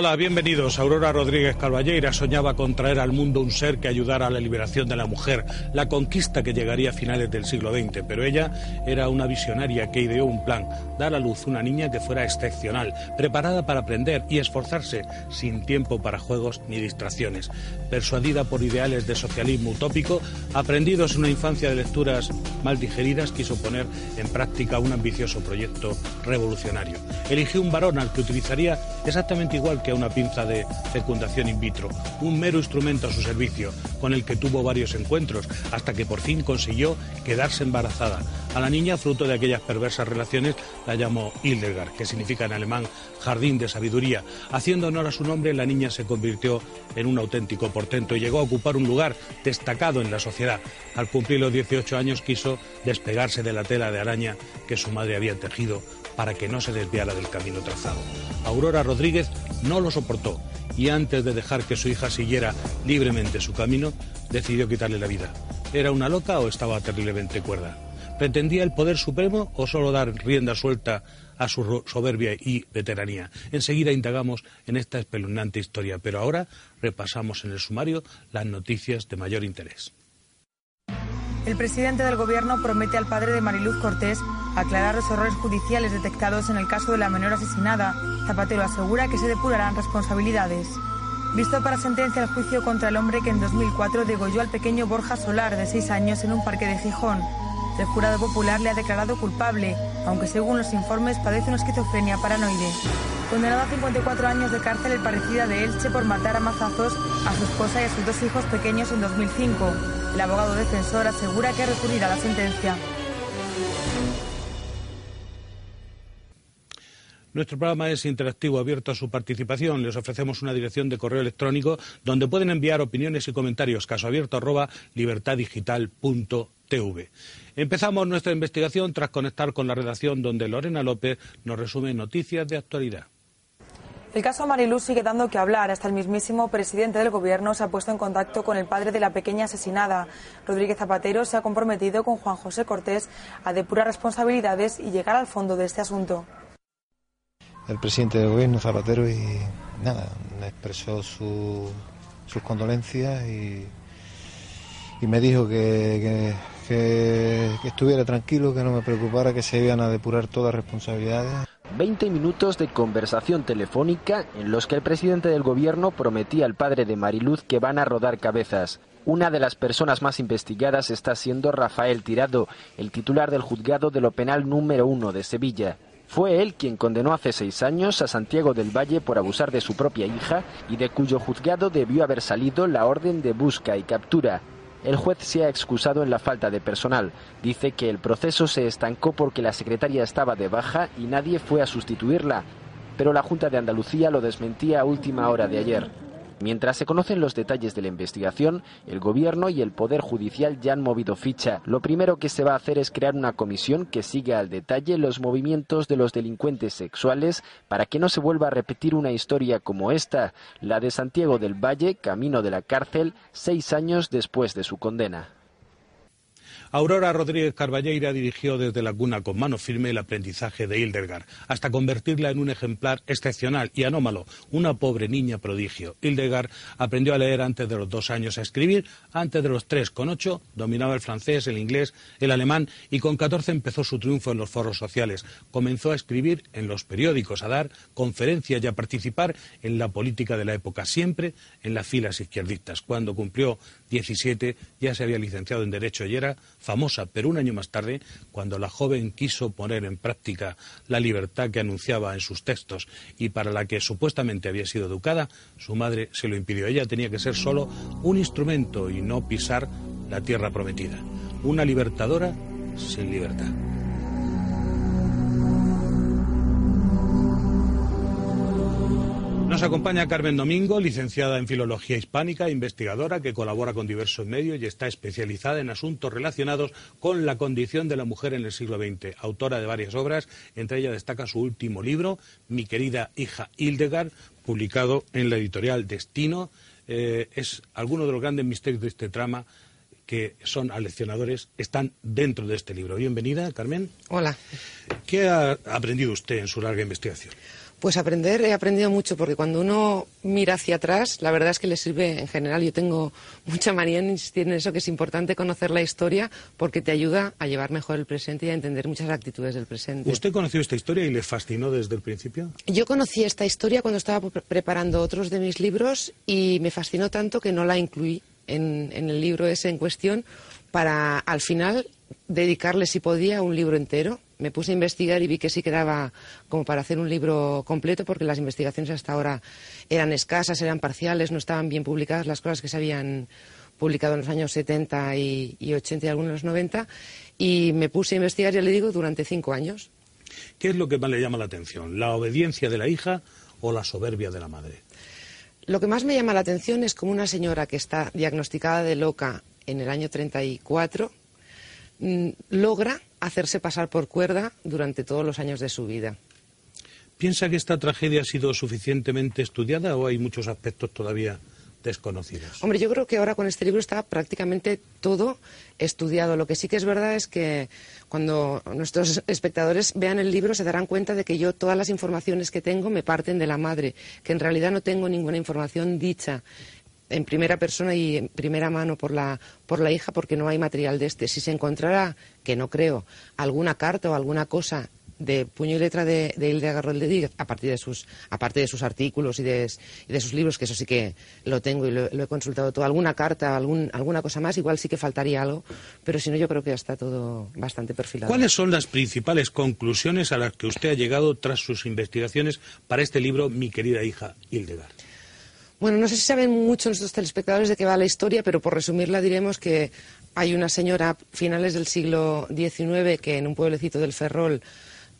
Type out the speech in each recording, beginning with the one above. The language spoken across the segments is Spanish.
Hola, bienvenidos. Aurora Rodríguez Calvalleira soñaba con traer al mundo un ser que ayudara a la liberación de la mujer, la conquista que llegaría a finales del siglo XX, pero ella era una visionaria que ideó un plan, dar a luz una niña que fuera excepcional, preparada para aprender y esforzarse, sin tiempo para juegos ni distracciones. Persuadida por ideales de socialismo utópico, aprendidos en una infancia de lecturas mal digeridas, quiso poner en práctica un ambicioso proyecto revolucionario. Eligió un varón al que utilizaría exactamente igual que a una pinza de fecundación in vitro, un mero instrumento a su servicio, con el que tuvo varios encuentros, hasta que por fin consiguió quedarse embarazada. A la niña, fruto de aquellas perversas relaciones, la llamó Hildegard, que significa en alemán jardín de sabiduría. Haciendo honor a su nombre, la niña se convirtió en un auténtico portento y llegó a ocupar un lugar destacado en la sociedad. Al cumplir los 18 años quiso despegarse de la tela de araña que su madre había tejido para que no se desviara del camino trazado. Aurora Rodríguez no lo soportó y antes de dejar que su hija siguiera libremente su camino, decidió quitarle la vida. ¿Era una loca o estaba terriblemente cuerda? ¿Pretendía el poder supremo o solo dar rienda suelta a su soberbia y veteranía? Enseguida indagamos en esta espeluznante historia, pero ahora repasamos en el sumario las noticias de mayor interés. El presidente del Gobierno promete al padre de Mariluz Cortés aclarar los errores judiciales detectados en el caso de la menor asesinada. Zapatero asegura que se depurarán responsabilidades. Visto para sentencia el juicio contra el hombre que en 2004 degolló al pequeño Borja Solar, de seis años, en un parque de Gijón. El jurado popular le ha declarado culpable, aunque según los informes padece una esquizofrenia paranoide. Condenado a 54 años de cárcel el parecida de Elche por matar a mazazos a su esposa y a sus dos hijos pequeños en 2005. El abogado defensor asegura que recurrirá la sentencia. Nuestro programa es interactivo, abierto a su participación. Les ofrecemos una dirección de correo electrónico donde pueden enviar opiniones y comentarios. Caso abierto arroba libertaddigital.tv. Empezamos nuestra investigación tras conectar con la redacción donde Lorena López nos resume noticias de actualidad. El caso Mariluz sigue dando que hablar. Hasta el mismísimo presidente del Gobierno se ha puesto en contacto con el padre de la pequeña asesinada. Rodríguez Zapatero se ha comprometido con Juan José Cortés a depurar responsabilidades y llegar al fondo de este asunto. El presidente del Gobierno, Zapatero, y nada, expresó sus condolencias y, me dijo que, que estuviera tranquilo, que no me preocupara, que se iban a depurar todas responsabilidades. 20 minutos de conversación telefónica en los que el presidente del gobierno prometía al padre de Mariluz que van a rodar cabezas. Una de las personas más investigadas está siendo Rafael Tirado, el titular del juzgado de lo penal número uno de Sevilla. Fue él quien condenó hace seis años a Santiago del Valle por abusar de su propia hija y de cuyo juzgado debió haber salido la orden de busca y captura. El juez se ha excusado en la falta de personal. Dice que el proceso se estancó porque la secretaria estaba de baja y nadie fue a sustituirla. Pero la Junta de Andalucía lo desmentía a última hora de ayer. Mientras se conocen los detalles de la investigación, el Gobierno y el Poder Judicial ya han movido ficha. Lo primero que se va a hacer es crear una comisión que siga al detalle los movimientos de los delincuentes sexuales para que no se vuelva a repetir una historia como esta, la de Santiago del Valle, camino de la cárcel, seis años después de su condena. Aurora Rodríguez Carballeira dirigió desde la cuna con mano firme el aprendizaje de Hildegard, hasta convertirla en un ejemplar excepcional y anómalo, una pobre niña prodigio. Hildegard aprendió a leer antes de los dos años, a escribir antes de los tres. Con ocho dominaba el francés, el inglés, el alemán y con catorce empezó su triunfo en los foros sociales. Comenzó a escribir en los periódicos, a dar conferencias y a participar en la política de la época, siempre en las filas izquierdistas. Cuando cumplió 17 ya se había licenciado en Derecho y era famosa, pero un año más tarde, cuando la joven quiso poner en práctica la libertad que anunciaba en sus textos y para la que supuestamente había sido educada, su madre se lo impidió. Ella tenía que ser solo un instrumento y no pisar la tierra prometida. Una libertadora sin libertad. Nos acompaña Carmen Domingo, licenciada en Filología Hispánica, investigadora que colabora con diversos medios y está especializada en asuntos relacionados con la condición de la mujer en el siglo XX. Autora de varias obras, entre ellas destaca su último libro, Mi querida hija Hildegard, publicado en la editorial Destino. Eh, es alguno de los grandes misterios de este trama que son aleccionadores están dentro de este libro. Bienvenida, Carmen. Hola. ¿Qué ha aprendido usted en su larga investigación? Pues aprender, he aprendido mucho, porque cuando uno mira hacia atrás, la verdad es que le sirve en general. Yo tengo mucha manía en insistir en eso, que es importante conocer la historia, porque te ayuda a llevar mejor el presente y a entender muchas actitudes del presente. ¿Usted conoció esta historia y le fascinó desde el principio? Yo conocí esta historia cuando estaba preparando otros de mis libros y me fascinó tanto que no la incluí en, en el libro ese en cuestión para, al final, dedicarle, si podía, un libro entero me puse a investigar y vi que sí quedaba como para hacer un libro completo porque las investigaciones hasta ahora eran escasas, eran parciales, no estaban bien publicadas las cosas que se habían publicado en los años 70 y, 80 y algunos en los 90 y me puse a investigar, ya le digo, durante cinco años. ¿Qué es lo que más le llama la atención? ¿La obediencia de la hija o la soberbia de la madre? Lo que más me llama la atención es como una señora que está diagnosticada de loca en el año 34 mm, logra hacerse pasar por cuerda durante todos los años de su vida. ¿Piensa que esta tragedia ha sido suficientemente estudiada o hay muchos aspectos todavía desconocidos? Hombre, yo creo que ahora con este libro está prácticamente todo estudiado. Lo que sí que es verdad es que cuando nuestros espectadores vean el libro se darán cuenta de que yo todas las informaciones que tengo me parten de la madre, que en realidad no tengo ninguna información dicha en primera persona y en primera mano por la, por la hija porque no hay material de este. Si se encontrara, que no creo, alguna carta o alguna cosa de puño y letra de, de Hilda de a partir de sus, aparte de sus artículos y de, sus libros, que eso sí que lo tengo y lo, he consultado todo, alguna carta, alguna cosa más, igual sí que faltaría algo, pero si no yo creo que ya está todo bastante perfilado. ¿Cuáles son las principales conclusiones a las que usted ha llegado tras sus investigaciones para este libro, Mi querida hija Hildegard? Bueno, no sé si saben mucho nuestros telespectadores de qué va la historia, pero por resumirla diremos que hay una señora finales del siglo XIX que en un pueblecito del Ferrol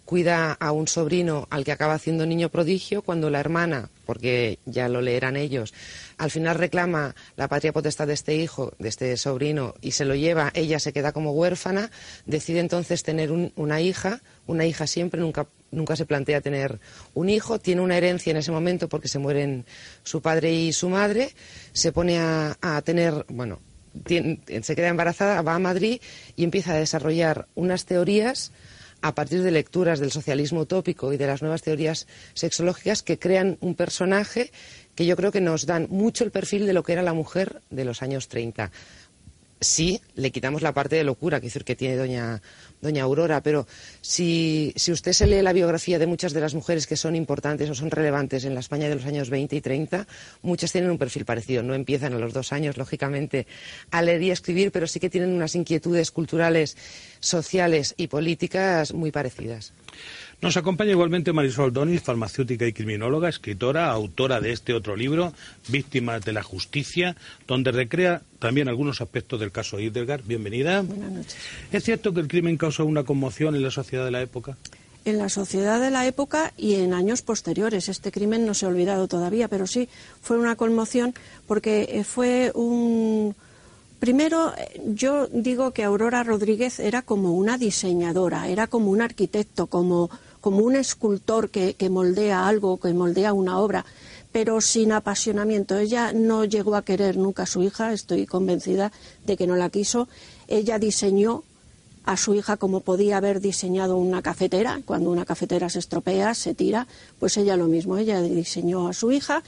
cuida a un sobrino al que acaba haciendo niño prodigio cuando la hermana, porque ya lo leerán ellos, al final reclama la patria potestad de este hijo, de este sobrino, y se lo lleva, ella se queda como huérfana, decide entonces tener una hija, una hija siempre, nunca nunca se plantea tener un hijo, tiene una herencia en ese momento porque se mueren su padre y su madre, se pone a, tener, bueno, se queda embarazada, va a Madrid y empieza a desarrollar unas teorías a partir de lecturas del socialismo utópico y de las nuevas teorías sexológicas que crean un personaje que yo creo que nos dan mucho el perfil de lo que era la mujer de los años 30 sí le quitamos la parte de locura que, decir, que tiene doña, doña Aurora, pero si, si, usted se lee la biografía de muchas de las mujeres que son importantes o son relevantes en la España de los años 20 y 30, muchas tienen un perfil parecido. No empiezan a los dos años, lógicamente, a leer y a escribir, pero sí que tienen unas inquietudes culturales, sociales y políticas muy parecidas. Nos acompaña igualmente Marisol Donis, farmacéutica y criminóloga, escritora, autora de este otro libro, Víctimas de la Justicia, donde recrea también algunos aspectos del caso Hildegard. Bienvenida. Buenas noches. ¿Es cierto que el crimen causó una conmoción en la sociedad de la época? En la sociedad de la época y en años posteriores. Este crimen no se ha olvidado todavía, pero sí fue una conmoción porque eh, fue un. Primero, eh, yo digo que Aurora Rodríguez era como una diseñadora, era como un arquitecto, como como un escultor que, moldea algo, que moldea una obra, pero sin apasionamiento. Ella no llegó a querer nunca a su hija, estoy convencida de que no la quiso. Ella diseñó a su hija como podía haber diseñado una cafetera. Cuando una cafetera se estropea, se tira, pues ella lo mismo. Ella diseñó a su hija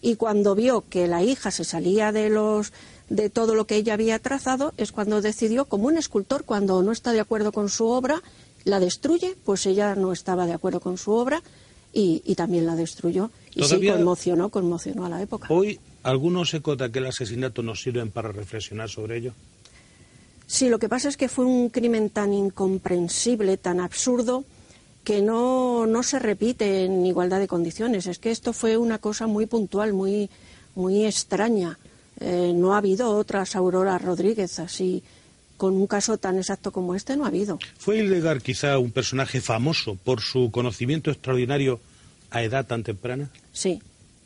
y cuando vio que la hija se salía de los de todo lo que ella había trazado es cuando decidió, como un escultor, cuando no está de acuerdo con su obra, la destruye, pues ella no estaba de acuerdo con su obra y, también la destruyó. Y sí conmocionó, conmocionó a la época. Hoy, ¿algunos ecos de aquel asesinato nos sirven para reflexionar sobre ello? Sí, lo que pasa es que fue un crimen tan incomprensible, tan absurdo, que no, no se repite en igualdad de condiciones. Es que esto fue una cosa muy puntual, muy, muy extraña. Eh, no ha habido otras Aurora Rodríguez así con un caso tan exacto como este no ha habido. ¿Fue Hildegard quizá un personaje famoso por su conocimiento extraordinario a edad tan temprana? Sí.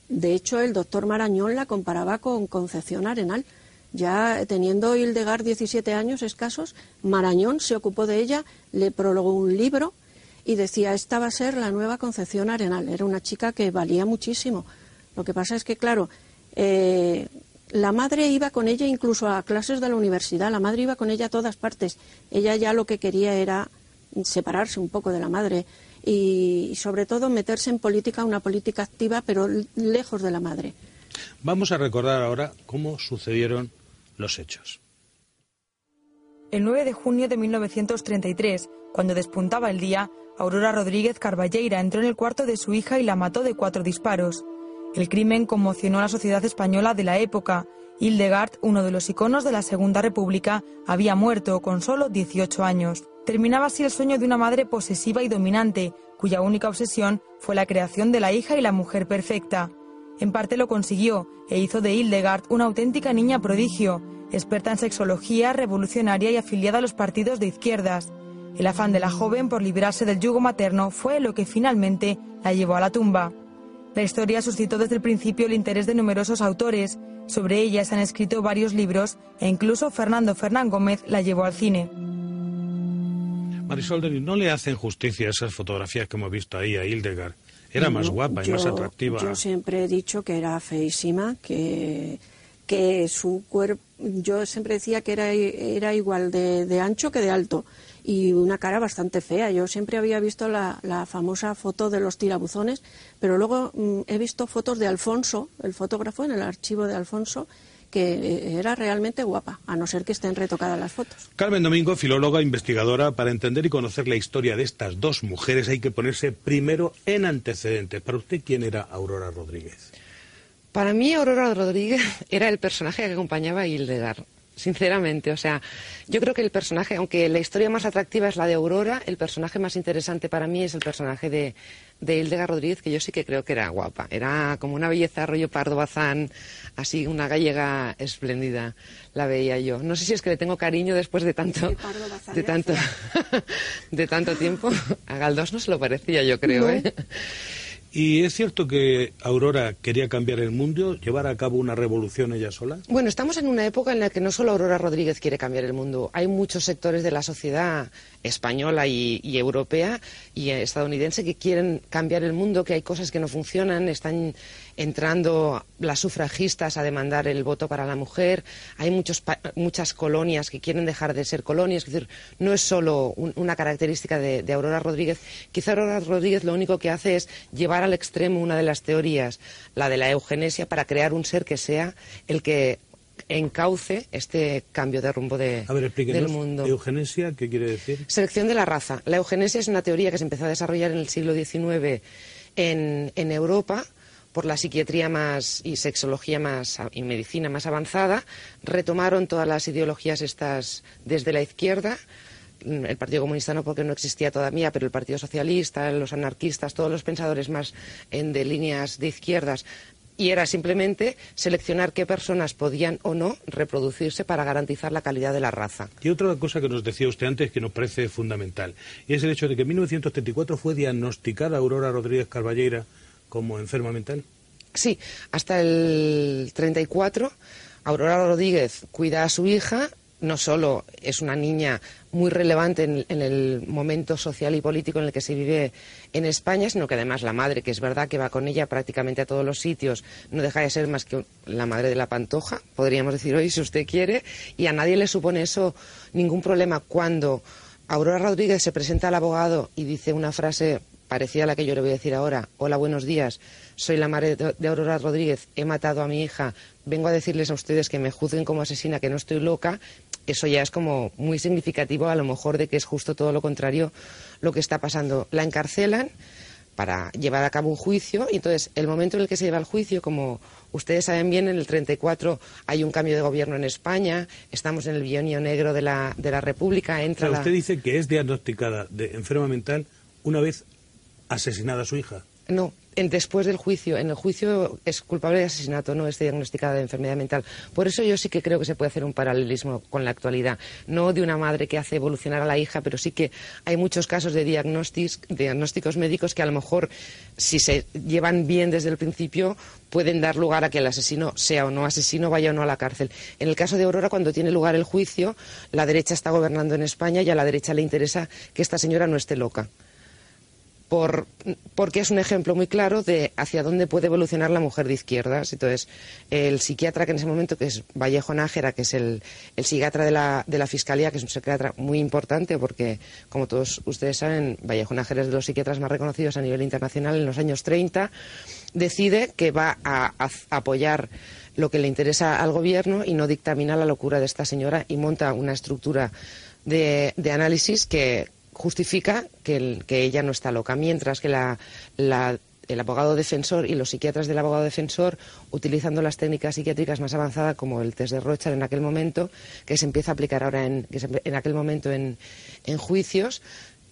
De hecho, el doctor Marañón la comparaba con Concepción Arenal. Ya teniendo Hildegard 17 años escasos, Marañón se ocupó de ella, le prologó un libro y decía, esta va a ser la nueva Concepción Arenal. Era una chica que valía muchísimo. Lo que pasa es que, claro, eh, la madre iba con ella incluso a clases de la universidad, la madre iba con ella a todas partes. Ella ya lo que quería era separarse un poco de la madre y, sobre todo meterse en política, una política activa, pero lejos de la madre. Vamos a recordar ahora cómo sucedieron los hechos. El 9 de junio de 1933, cuando despuntaba el día, Aurora Rodríguez Carballeira entró en el cuarto de su hija y la mató de cuatro disparos. El crimen conmocionó a la sociedad española de la época. Hildegard, uno de los iconos de la Segunda República, había muerto con solo 18 años. Terminaba así el sueño de una madre posesiva y dominante, cuya única obsesión fue la creación de la hija y la mujer perfecta. En parte lo consiguió e hizo de Hildegard una auténtica niña prodigio, experta en sexología, revolucionaria y afiliada a los partidos de izquierdas. El afán de la joven por librarse del yugo materno fue lo que finalmente la llevó a la tumba. La historia suscitó desde el principio el interés de numerosos autores. Sobre ella se han escrito varios libros e incluso Fernando Fernán Gómez la llevó al cine. Marisol Denis, no le hacen justicia a esas fotografías que hemos visto ahí a Hildegard. Era más guapa y más atractiva. Yo siempre he dicho que era feísima, que, que su cuerpo. Yo siempre decía que era, era igual de, de ancho que de alto y una cara bastante fea. Yo siempre había visto la, famosa foto de los tirabuzones, pero luego mm, he visto fotos de Alfonso, el fotógrafo, en el archivo de Alfonso, que eh, era realmente guapa, a no ser que estén retocadas las fotos. Carmen Domingo, filóloga, investigadora, para entender y conocer la historia de estas dos mujeres hay que ponerse primero en antecedentes. Para usted, ¿quién era Aurora Rodríguez? Para mí, Aurora Rodríguez era el personaje que acompañaba a Hildegard sinceramente. O sea, yo creo que el personaje, aunque la historia más atractiva es la de Aurora, el personaje más interesante para mí es el personaje de, de Hildegard Rodríguez, que yo sí que creo que era guapa. Era como una belleza rollo pardo bazán, así una gallega espléndida, la veía yo. No sé si es que le tengo cariño después de tanto, de tanto, de tanto tiempo. A Galdós no se lo parecía, yo creo, ¿eh? ¿Y es cierto que Aurora quería cambiar el mundo, llevar a cabo una revolución ella sola? Bueno, estamos en una época en la que no solo Aurora Rodríguez quiere cambiar el mundo, hay muchos sectores de la sociedad española y, europea y estadounidense que quieren cambiar el mundo, que hay cosas que no funcionan, están entrando las sufragistas a demandar el voto para la mujer, hay muchos, muchas colonias que quieren dejar de ser colonias, es decir, no es solo una característica de, de Aurora Rodríguez, quizá Aurora Rodríguez lo único que hace es llevar al extremo una de las teorías, la de la eugenesia, para crear un ser que sea el que encauce este cambio de rumbo de, a ver, del mundo. ¿Eugenesia qué quiere decir? Selección de la raza. La eugenesia es una teoría que se empezó a desarrollar en el siglo XIX en, en Europa por la psiquiatría más y sexología más y medicina más avanzada, retomaron todas las ideologías estas desde la izquierda, el Partido Comunista no porque no existía todavía, pero el Partido Socialista, los anarquistas, todos los pensadores más en, de líneas de izquierdas y era simplemente seleccionar qué personas podían o no reproducirse para garantizar la calidad de la raza. Y otra cosa que nos decía usted antes que nos parece fundamental, y es el hecho de que en 1934 fue diagnosticada Aurora Rodríguez Carballeira como enferma mental. Sí, hasta el 34 Aurora Rodríguez cuida a su hija no solo es una niña muy relevante en, el momento social y político en el que se vive en España, sino que además la madre, que es verdad que va con ella prácticamente a todos los sitios, no deja de ser más que la madre de la pantoja, podríamos decir hoy, si usted quiere, y a nadie le supone eso ningún problema cuando Aurora Rodríguez se presenta al abogado y dice una frase parecida a la que yo le voy a decir ahora, hola, buenos días, soy la madre de Aurora Rodríguez, he matado a mi hija, vengo a decirles a ustedes que me juzguen como asesina, que no estoy loca, eso ya es como muy significativo a lo mejor de que es justo todo lo contrario lo que está pasando. La encarcelan para llevar a cabo un juicio y entonces el momento en el que se lleva el juicio, como ustedes saben bien, en el 34 hay un cambio de gobierno en España, estamos en el bienio negro de la, de la República. Entra Usted dice que es diagnosticada de enferma mental una vez asesinada a su hija. No, después del juicio, en el juicio es culpable de asesinato, no es diagnosticada de enfermedad mental. Por eso yo sí que creo que se puede hacer un paralelismo con la actualidad. No de una madre que hace evolucionar a la hija, pero sí que hay muchos casos de diagnósticos médicos que a lo mejor, si se llevan bien desde el principio, pueden dar lugar a que el asesino sea o no asesino, vaya o no a la cárcel. En el caso de Aurora, cuando tiene lugar el juicio, la derecha está gobernando en España y a la derecha le interesa que esta señora no esté loca. Por, porque es un ejemplo muy claro de hacia dónde puede evolucionar la mujer de izquierdas. Entonces, el psiquiatra que en ese momento, que es Vallejo Nájera, que es el, psiquiatra de la, de la, Fiscalía, que es un psiquiatra muy importante, porque, como todos ustedes saben, Vallejo Nájera es de los psiquiatras más reconocidos a nivel internacional en los años 30, decide que va a, apoyar lo que le interesa al gobierno y no dictamina la locura de esta señora y monta una estructura de análisis que justifica que, ella no está loca, mientras que el abogado defensor y los psiquiatras del abogado defensor, utilizando las técnicas psiquiátricas más avanzadas como el test de Rochard en aquel momento, que se empieza a aplicar ahora en, en aquel momento en, en juicios,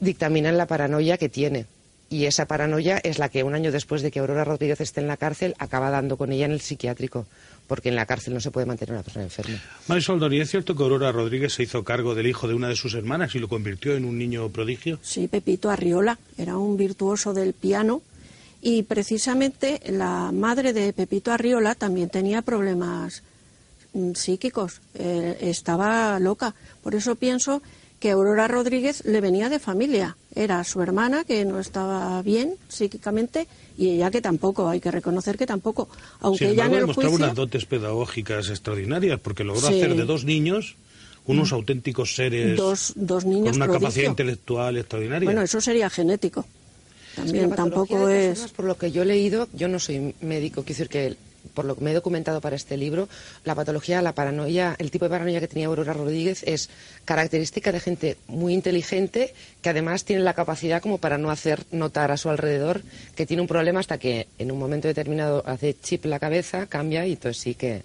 dictaminan la paranoia que tiene. Y esa paranoia es la que un año después de que Aurora Rodríguez esté en la cárcel acaba dando con ella en el psiquiátrico porque en la cárcel no se puede mantener una persona enferma. Marisol Doni, ¿es cierto que Aurora Rodríguez se hizo cargo del hijo de una de sus hermanas y lo convirtió en un niño prodigio? Sí, Pepito Arriola, era un virtuoso del piano y precisamente la madre de Pepito Arriola también tenía problemas mm, psíquicos, eh, estaba loca. Por eso pienso que Aurora Rodríguez le venía de familia. Era su hermana que no estaba bien psíquicamente y ella que tampoco, hay que reconocer que tampoco. Aunque ella en el demostraba unas dotes pedagógicas extraordinarias, porque logró hacer de dos niños unos mm. auténticos seres dos, dos niños con una capacidad intelectual extraordinaria. Bueno, eso sería genético. También tampoco es. por lo que yo he leído, yo no soy médico, quiero decir que por lo que me he documentado para este libro, la patología, la paranoia, el tipo de paranoia que tenía Aurora Rodríguez es característica de gente muy inteligente que además tiene la capacidad como para no hacer notar a su alrededor que tiene un problema hasta que en un momento determinado hace chip la cabeza, cambia y entonces sí que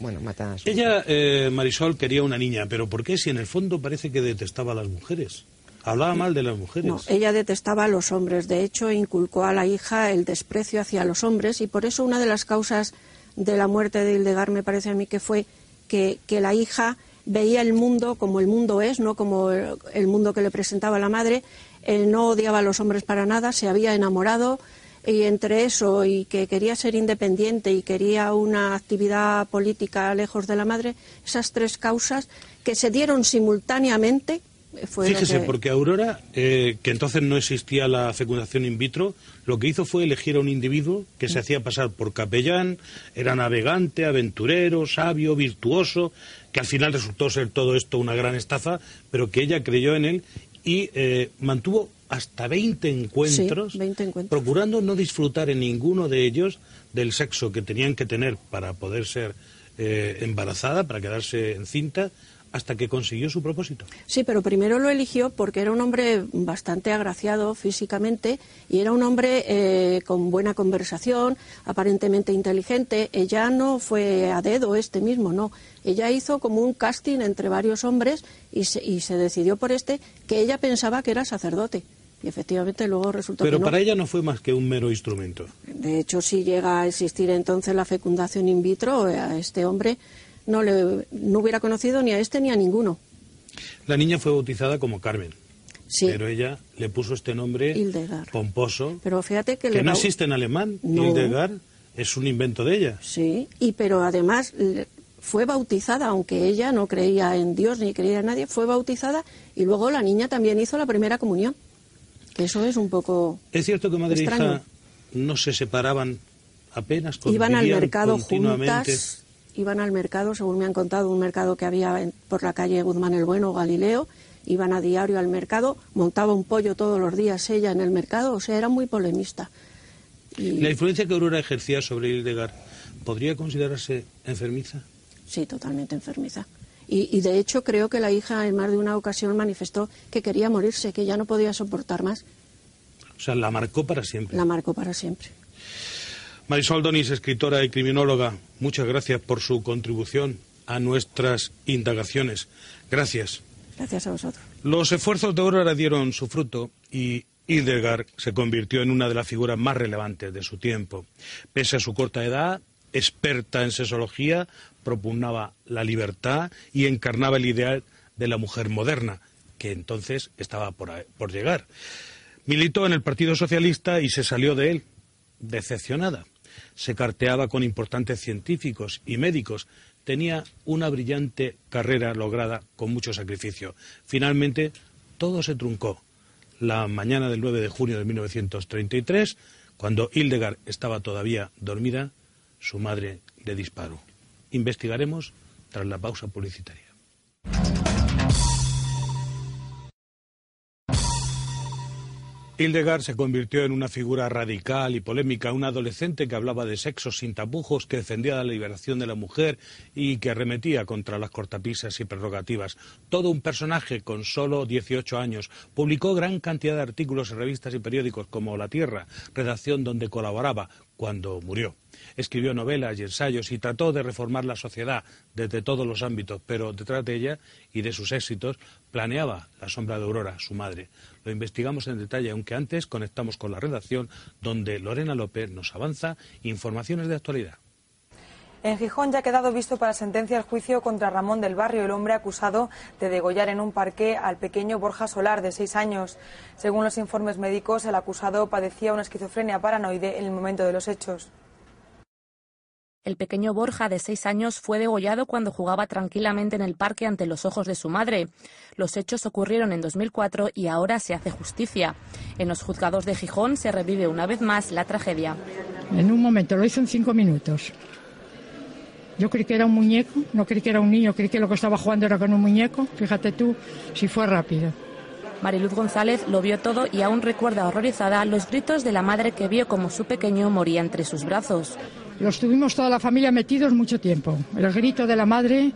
bueno, mata a su Ella, eh, Marisol, quería una niña, pero ¿por qué si en el fondo parece que detestaba a las mujeres? Hablaba mal de las mujeres. No, ella detestaba a los hombres. De hecho, inculcó a la hija el desprecio hacia los hombres y por eso una de las causas de la muerte de Hildegard me parece a mí que fue que, la hija veía el mundo como el mundo es, no como el mundo que le presentaba la madre. Él no odiaba a los hombres para nada, se había enamorado y entre eso y que quería ser independiente y quería una actividad política lejos de la madre, esas tres causas que se dieron simultáneamente Fíjese, porque Aurora, eh, que entonces no existía la fecundación in vitro, lo que hizo fue elegir a un individuo que se hacía pasar por capellán, era navegante, aventurero, sabio, virtuoso, que al final resultó ser todo esto una gran estafa, pero que ella creyó en él y eh, mantuvo hasta 20 encuentros, procurando no disfrutar en ninguno de ellos del sexo que tenían que tener para poder ser eh, embarazada, para quedarse encinta, hasta que consiguió su propósito. Sí, pero primero lo eligió porque era un hombre bastante agraciado físicamente y era un hombre eh, con buena conversación, aparentemente inteligente. Ella no fue a dedo este mismo, no. Ella hizo como un casting entre varios hombres y se, y se decidió por este que ella pensaba que era sacerdote. Y efectivamente luego resultó Pero que no. para ella no fue más que un mero instrumento. De hecho, si llega a existir entonces la fecundación in vitro, a este hombre no, le, no hubiera conocido ni a este ni a ninguno. La niña fue bautizada como Carmen. Sí. Pero ella le puso este nombre pomposo. Pero fíjate que, no existe en alemán. Hildegard es un invento de ella. Sí, y pero además fue bautizada, aunque ella no creía en Dios ni creía en nadie, fue bautizada y luego la niña también hizo la primera comunión. eso es un poco. Es cierto que madre e hija no se separaban apenas. Iban al mercado juntas iban al mercado, según me han contado, un mercado que había por la calle Guzmán el Bueno, Galileo, iban a diario al mercado, montaba un pollo todos los días ella en el mercado, o sea, era muy polemista. ¿La influencia que Aurora ejercía sobre Hildegard podría considerarse enfermiza? Sí, totalmente enfermiza. Y, y, de hecho creo que la hija en más de una ocasión manifestó que quería morirse, que ya no podía soportar más. O sea, la marcó para siempre. La marcó para siempre. Marisol Donis, escritora y criminóloga, muchas gracias por su contribución a nuestras indagaciones. Gracias. Gracias a vosotros. Los esfuerzos de Aurora dieron su fruto y Hildegard se convirtió en una de las figuras más relevantes de su tiempo. Pese a su corta edad, experta en sexología, propugnaba la libertad y encarnaba el ideal de la mujer moderna, que entonces estaba por, por llegar. Militó en el Partido Socialista y se salió de él, decepcionada se carteaba con importantes científicos y médicos. Tenía una brillante carrera lograda con mucho sacrificio. Finalmente, todo se truncó. la mañana del 9 de junio de 1933, cuando Hildegard estaba todavía dormida, su madre le disparó. Investigaremos tras la pausa publicitaria. Hildegard se convirtió en una figura radical y polémica, una adolescente que hablaba de sexo sin tapujos, que defendía la liberación de la mujer y que arremetía contra las cortapisas y prerrogativas. Todo un personaje con solo 18 años. Publicó gran cantidad de artículos en revistas y periódicos como La Tierra, redacción donde colaboraba cuando murió. Escribió novelas y ensayos y trató de reformar la sociedad desde todos los ámbitos, pero detrás de ella y de sus éxitos planeaba la sombra de Aurora, su madre. Lo investigamos en detalle, aunque antes conectamos con la redacción donde Lorena López nos avanza informaciones de actualidad. En Gijón ya ha quedado visto para sentencia el juicio contra Ramón del Barrio, el hombre acusado de degollar en un parque al pequeño Borja Solar, de seis años. Según los informes médicos, el acusado padecía una esquizofrenia paranoide en el momento de los hechos. El pequeño Borja, de seis años, fue degollado cuando jugaba tranquilamente en el parque ante los ojos de su madre. Los hechos ocurrieron en 2004 y ahora se hace justicia. En los juzgados de Gijón se revive una vez más la tragedia. En un momento, lo hizo en cinco minutos. Yo creí que era un muñeco, no creí que era un niño, creí que lo que estaba jugando era con un muñeco. Fíjate tú si fue rápido. Mariluz González lo vio todo y aún recuerda horrorizada los gritos de la madre que vio como su pequeño moría entre sus brazos. Los tuvimos toda la familia metidos mucho tiempo. El grito de la madre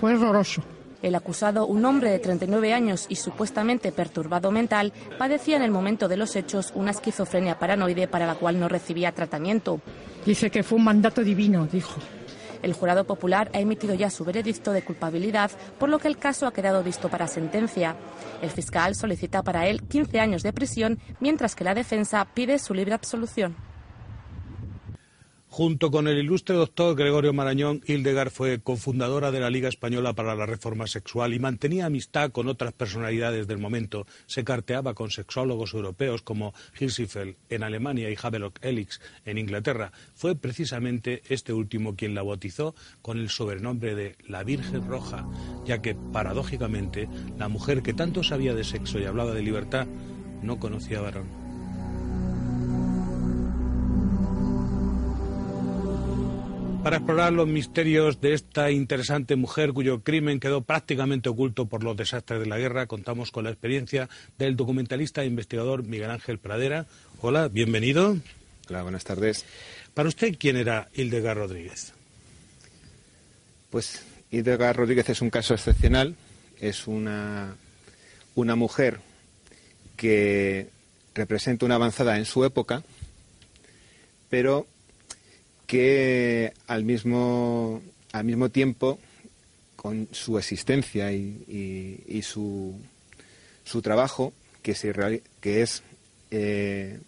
fue horroroso. El acusado, un hombre de 39 años y supuestamente perturbado mental, padecía en el momento de los hechos una esquizofrenia paranoide para la cual no recibía tratamiento. Dice que fue un mandato divino, dijo. El jurado popular ha emitido ya su veredicto de culpabilidad, por lo que el caso ha quedado visto para sentencia. El fiscal solicita para él 15 años de prisión, mientras que la defensa pide su libre absolución. Junto con el ilustre doctor Gregorio Marañón, Hildegard fue cofundadora de la Liga Española para la Reforma Sexual y mantenía amistad con otras personalidades del momento. Se carteaba con sexólogos europeos como Hirschfeld en Alemania y Havelock Elix en Inglaterra. Fue precisamente este último quien la bautizó con el sobrenombre de la Virgen Roja, ya que, paradójicamente, la mujer que tanto sabía de sexo y hablaba de libertad no conocía varón. Para explorar los misterios de esta interesante mujer cuyo crimen quedó prácticamente oculto por los desastres de la guerra. Contamos con la experiencia del documentalista e investigador Miguel Ángel Pradera. Hola, bienvenido. Hola, buenas tardes. Para usted, ¿quién era Hildegard Rodríguez? Pues Hildegard Rodríguez es un caso excepcional. Es una, una mujer que representa una avanzada en su época, pero que al mismo, al mismo tiempo, con su existencia y, su, su, trabajo, que, se, que es, eh,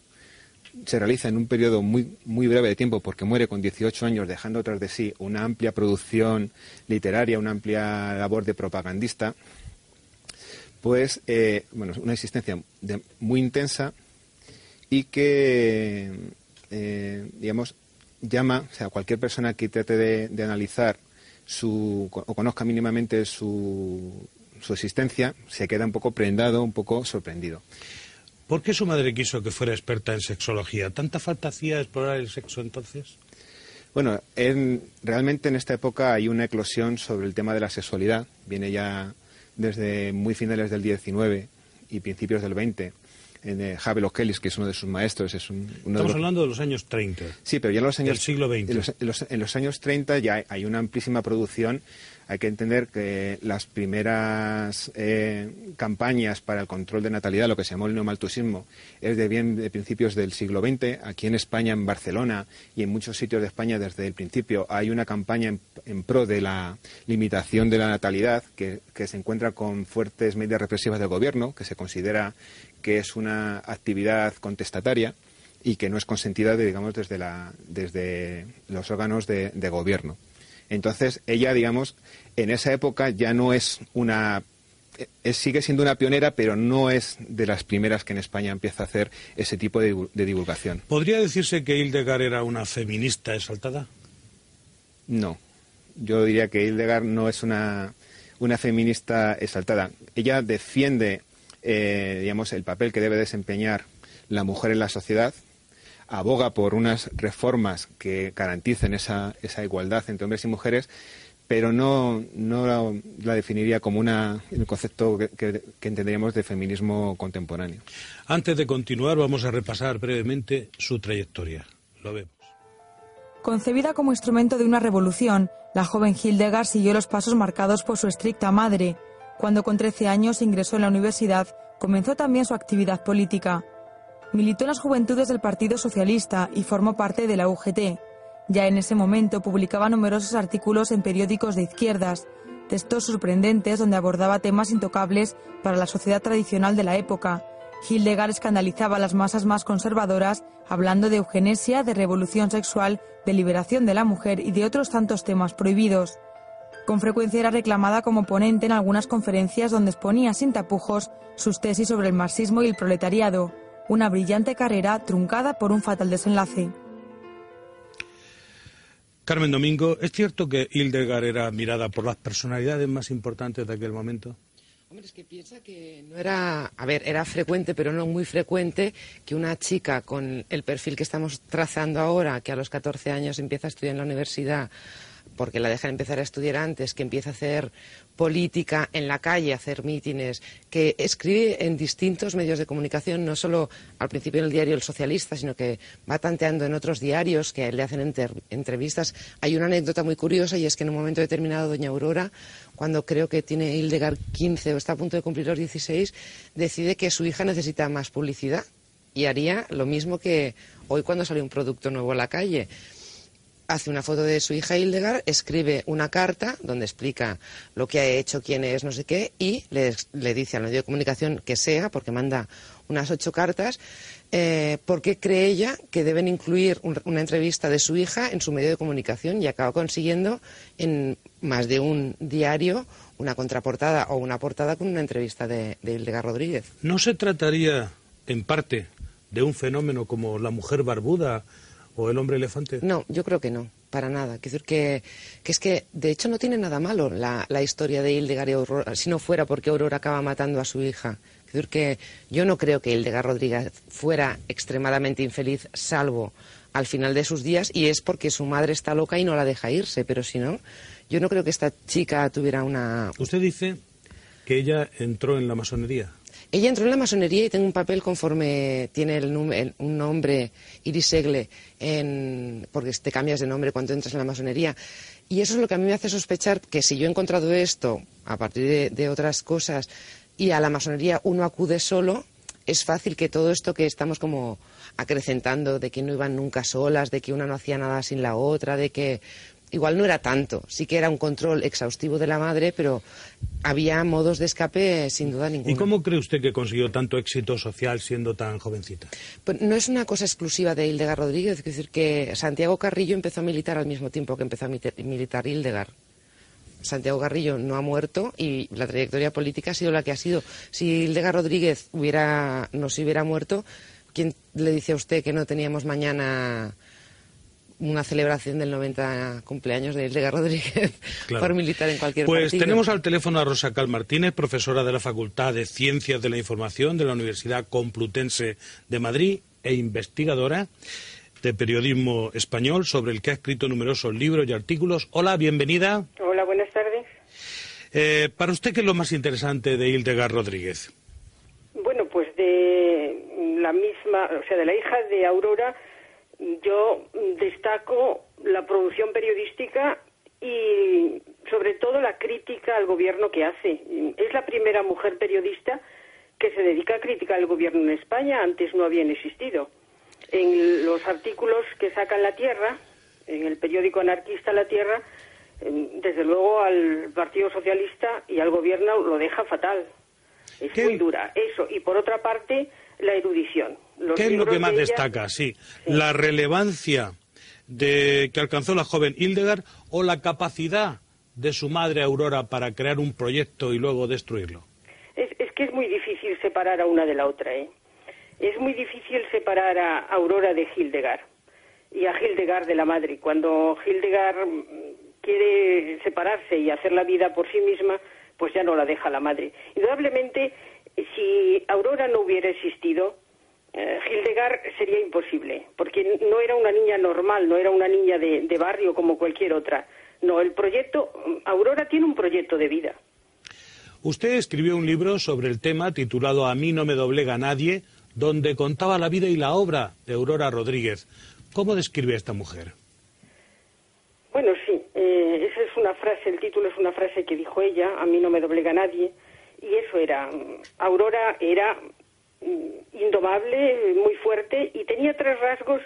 se realiza en un periodo muy, muy breve de tiempo, porque muere con 18 años, dejando tras de sí una amplia producción literaria, una amplia labor de propagandista, pues, eh, bueno, una existencia muy intensa y que, eh, digamos, llama, o sea, cualquier persona que trate de, analizar su, o conozca mínimamente su, su existencia, se queda un poco prendado, un poco sorprendido. ¿Por qué su madre quiso que fuera experta en sexología? ¿Tanta falta hacía explorar el sexo entonces? Bueno, realmente en esta época hay una eclosión sobre el tema de la sexualidad. Viene ya desde muy finales del 19 y principios del 20 en eh, Havelock Ellis, que es uno de sus maestros. Es un, Estamos hablando de los años 30. Sí, pero ya en los años... Del siglo XX. En los, años 30 ya hay una amplísima producción. Hay que entender que las primeras eh, campañas para el control de natalidad, lo que se llamó el neomaltusismo, es de bien de principios del siglo XX. Aquí en España, en Barcelona y en muchos sitios de España desde el principio hay una campaña en, pro de la limitación de la natalidad que, se encuentra con fuertes medidas represivas del gobierno, que se considera que es una actividad contestataria y que no es consentida, digamos, desde, la, desde los órganos de, gobierno. Entonces, ella, digamos, en esa época ya no es una es, sigue siendo una pionera, pero no es de las primeras que en España empieza a hacer ese tipo de, de, divulgación. ¿Podría decirse que Hildegard era una feminista exaltada? No. Yo diría que Hildegard no es una, una feminista exaltada. Ella defiende eh, digamos, el papel que debe desempeñar la mujer en la sociedad, aboga por unas reformas que garanticen esa, esa igualdad entre hombres y mujeres, pero no, no la, definiría como una, el concepto que, que, entenderíamos de feminismo contemporáneo. Antes de continuar, vamos a repasar brevemente su trayectoria. Lo vemos. Concebida como instrumento de una revolución, la joven Hildegard siguió los pasos marcados por su estricta madre. Cuando con 13 años ingresó en la universidad, comenzó también su actividad política. Militó en las juventudes del Partido Socialista y formó parte de la UGT. Ya en ese momento publicaba numerosos artículos en periódicos de izquierdas, textos sorprendentes donde abordaba temas intocables para la sociedad tradicional de la época, Hildegard escandalizaba a las masas más conservadoras, hablando de eugenesia, de revolución sexual, de liberación de la mujer y de otros tantos temas prohibidos. Con frecuencia era reclamada como ponente en algunas conferencias donde exponía sin tapujos sus tesis sobre el marxismo y el proletariado, una brillante carrera truncada por un fatal desenlace. Carmen Domingo, ¿es cierto que Hildegard era admirada por las personalidades más importantes de aquel momento? Hombre, es que piensa que no era, a ver, era frecuente, pero no muy frecuente, que una chica con el perfil que estamos trazando ahora, que a los 14 años empieza a estudiar en la universidad, porque la dejan empezar a estudiar antes, que empieza a hacer política en la calle, a hacer mítines, que escribe en distintos medios de comunicación, no solo al principio en el diario El Socialista, sino que va tanteando en otros diarios que le hacen entrevistas. Hay una anécdota muy curiosa y es que en un momento determinado doña Aurora, cuando creo que tiene Hildegard 15 o está a punto de cumplir los 16, decide que su hija necesita más publicidad y haría lo mismo que hoy cuando sale un producto nuevo a la calle hace una foto de su hija Hildegard, escribe una carta donde explica lo que ha hecho, quién es, no sé qué, y le, dice al medio de comunicación que sea, porque manda unas ocho cartas, eh, porque cree ella que deben incluir una entrevista de su hija en su medio de comunicación y acaba consiguiendo en más de un diario una contraportada o una portada con una entrevista de, de Hildegard Rodríguez. ¿No se trataría, en parte, de un fenómeno como la mujer barbuda o el hombre elefante? No, yo creo que no, para nada. Quiero decir que, que es que, de hecho, no tiene nada malo la, la historia de Hildegard y Aurora, si no fuera porque Aurora acaba matando a su hija. Quiero decir que yo no creo que Hildegard Rodríguez fuera extremadamente infeliz, salvo al final de sus días, y es porque su madre está loca y no la deja irse, pero si no, yo no creo que esta chica tuviera una... Usted dice que ella entró en la masonería. Ella entró en la masonería y tiene un papel conforme tiene el, un nombre, Iris Segle, en, porque te cambias de nombre cuando entras en la masonería. Y eso es lo que a mí me hace sospechar que si yo he encontrado esto a partir de, otras cosas y a la masonería uno acude solo, es fácil que todo esto que estamos como acrecentando, de que no iban nunca solas, de que una no hacía nada sin la otra, de que igual no era tanto, sí que era un control exhaustivo de la madre, pero había modos de escape sin duda ninguna. ¿Y cómo cree usted que consiguió tanto éxito social siendo tan jovencita? Pues no es una cosa exclusiva de Hildegard Rodríguez, es decir, que Santiago Carrillo empezó a militar al mismo tiempo que empezó a militar Hildegard. Santiago Carrillo no ha muerto y la trayectoria política ha sido la que ha sido. Si Hildegard Rodríguez hubiera, no se hubiera muerto, ¿quién le dice a usted que no teníamos mañana una celebración del 90 cumpleaños de Hildegard Rodríguez por militar en cualquier Pues tenemos al teléfono a Rosa Cal Martínez, profesora de la Facultad de Ciencias de la Información de la Universidad Complutense de Madrid e investigadora de periodismo español sobre el que ha escrito numerosos libros y artículos. Hola, bienvenida. Hola, buenas tardes. Eh, para usted, ¿qué es lo más interesante de Hildegard Rodríguez? Bueno, pues de la misma, o sea, de la hija de Aurora, yo destaco la producción periodística y sobre todo la crítica al gobierno que hace. Es la primera mujer periodista que se dedica a criticar al gobierno en España, antes no habían existido. En los artículos que saca La Tierra, en el periódico anarquista La Tierra, em, desde luego al Partido Socialista y al gobierno lo deja fatal. Es muy dura. Eso. Y por otra parte, la erudición. ¿Qué es lo que más destaca? Sí, la relevancia de, que alcanzó la joven Hildegard o la capacidad de su madre Aurora para crear un proyecto y luego destruirlo. Es, que es muy difícil separar a una de la otra. ¿eh? Es muy difícil separar a Aurora de Hildegard y a Hildegard de la madre. Cuando Hildegard quiere separarse y hacer la vida por sí misma, pues ya no la deja la madre. Indudablemente Si Aurora no hubiera existido, Hildegard sería imposible, porque no era una niña normal, no era una niña de, de barrio como cualquier otra. No, el proyecto, Aurora tiene un proyecto de vida. Usted escribió un libro sobre el tema titulado A mí no me doblega nadie, donde contaba la vida y la obra de Aurora Rodríguez. ¿Cómo describe a esta mujer? Bueno, sí, eh, esa es una frase, el título es una frase que dijo ella, a mí no me doblega nadie, y eso era, Aurora era mm, indomable, muy fuerte, y tenía tres rasgos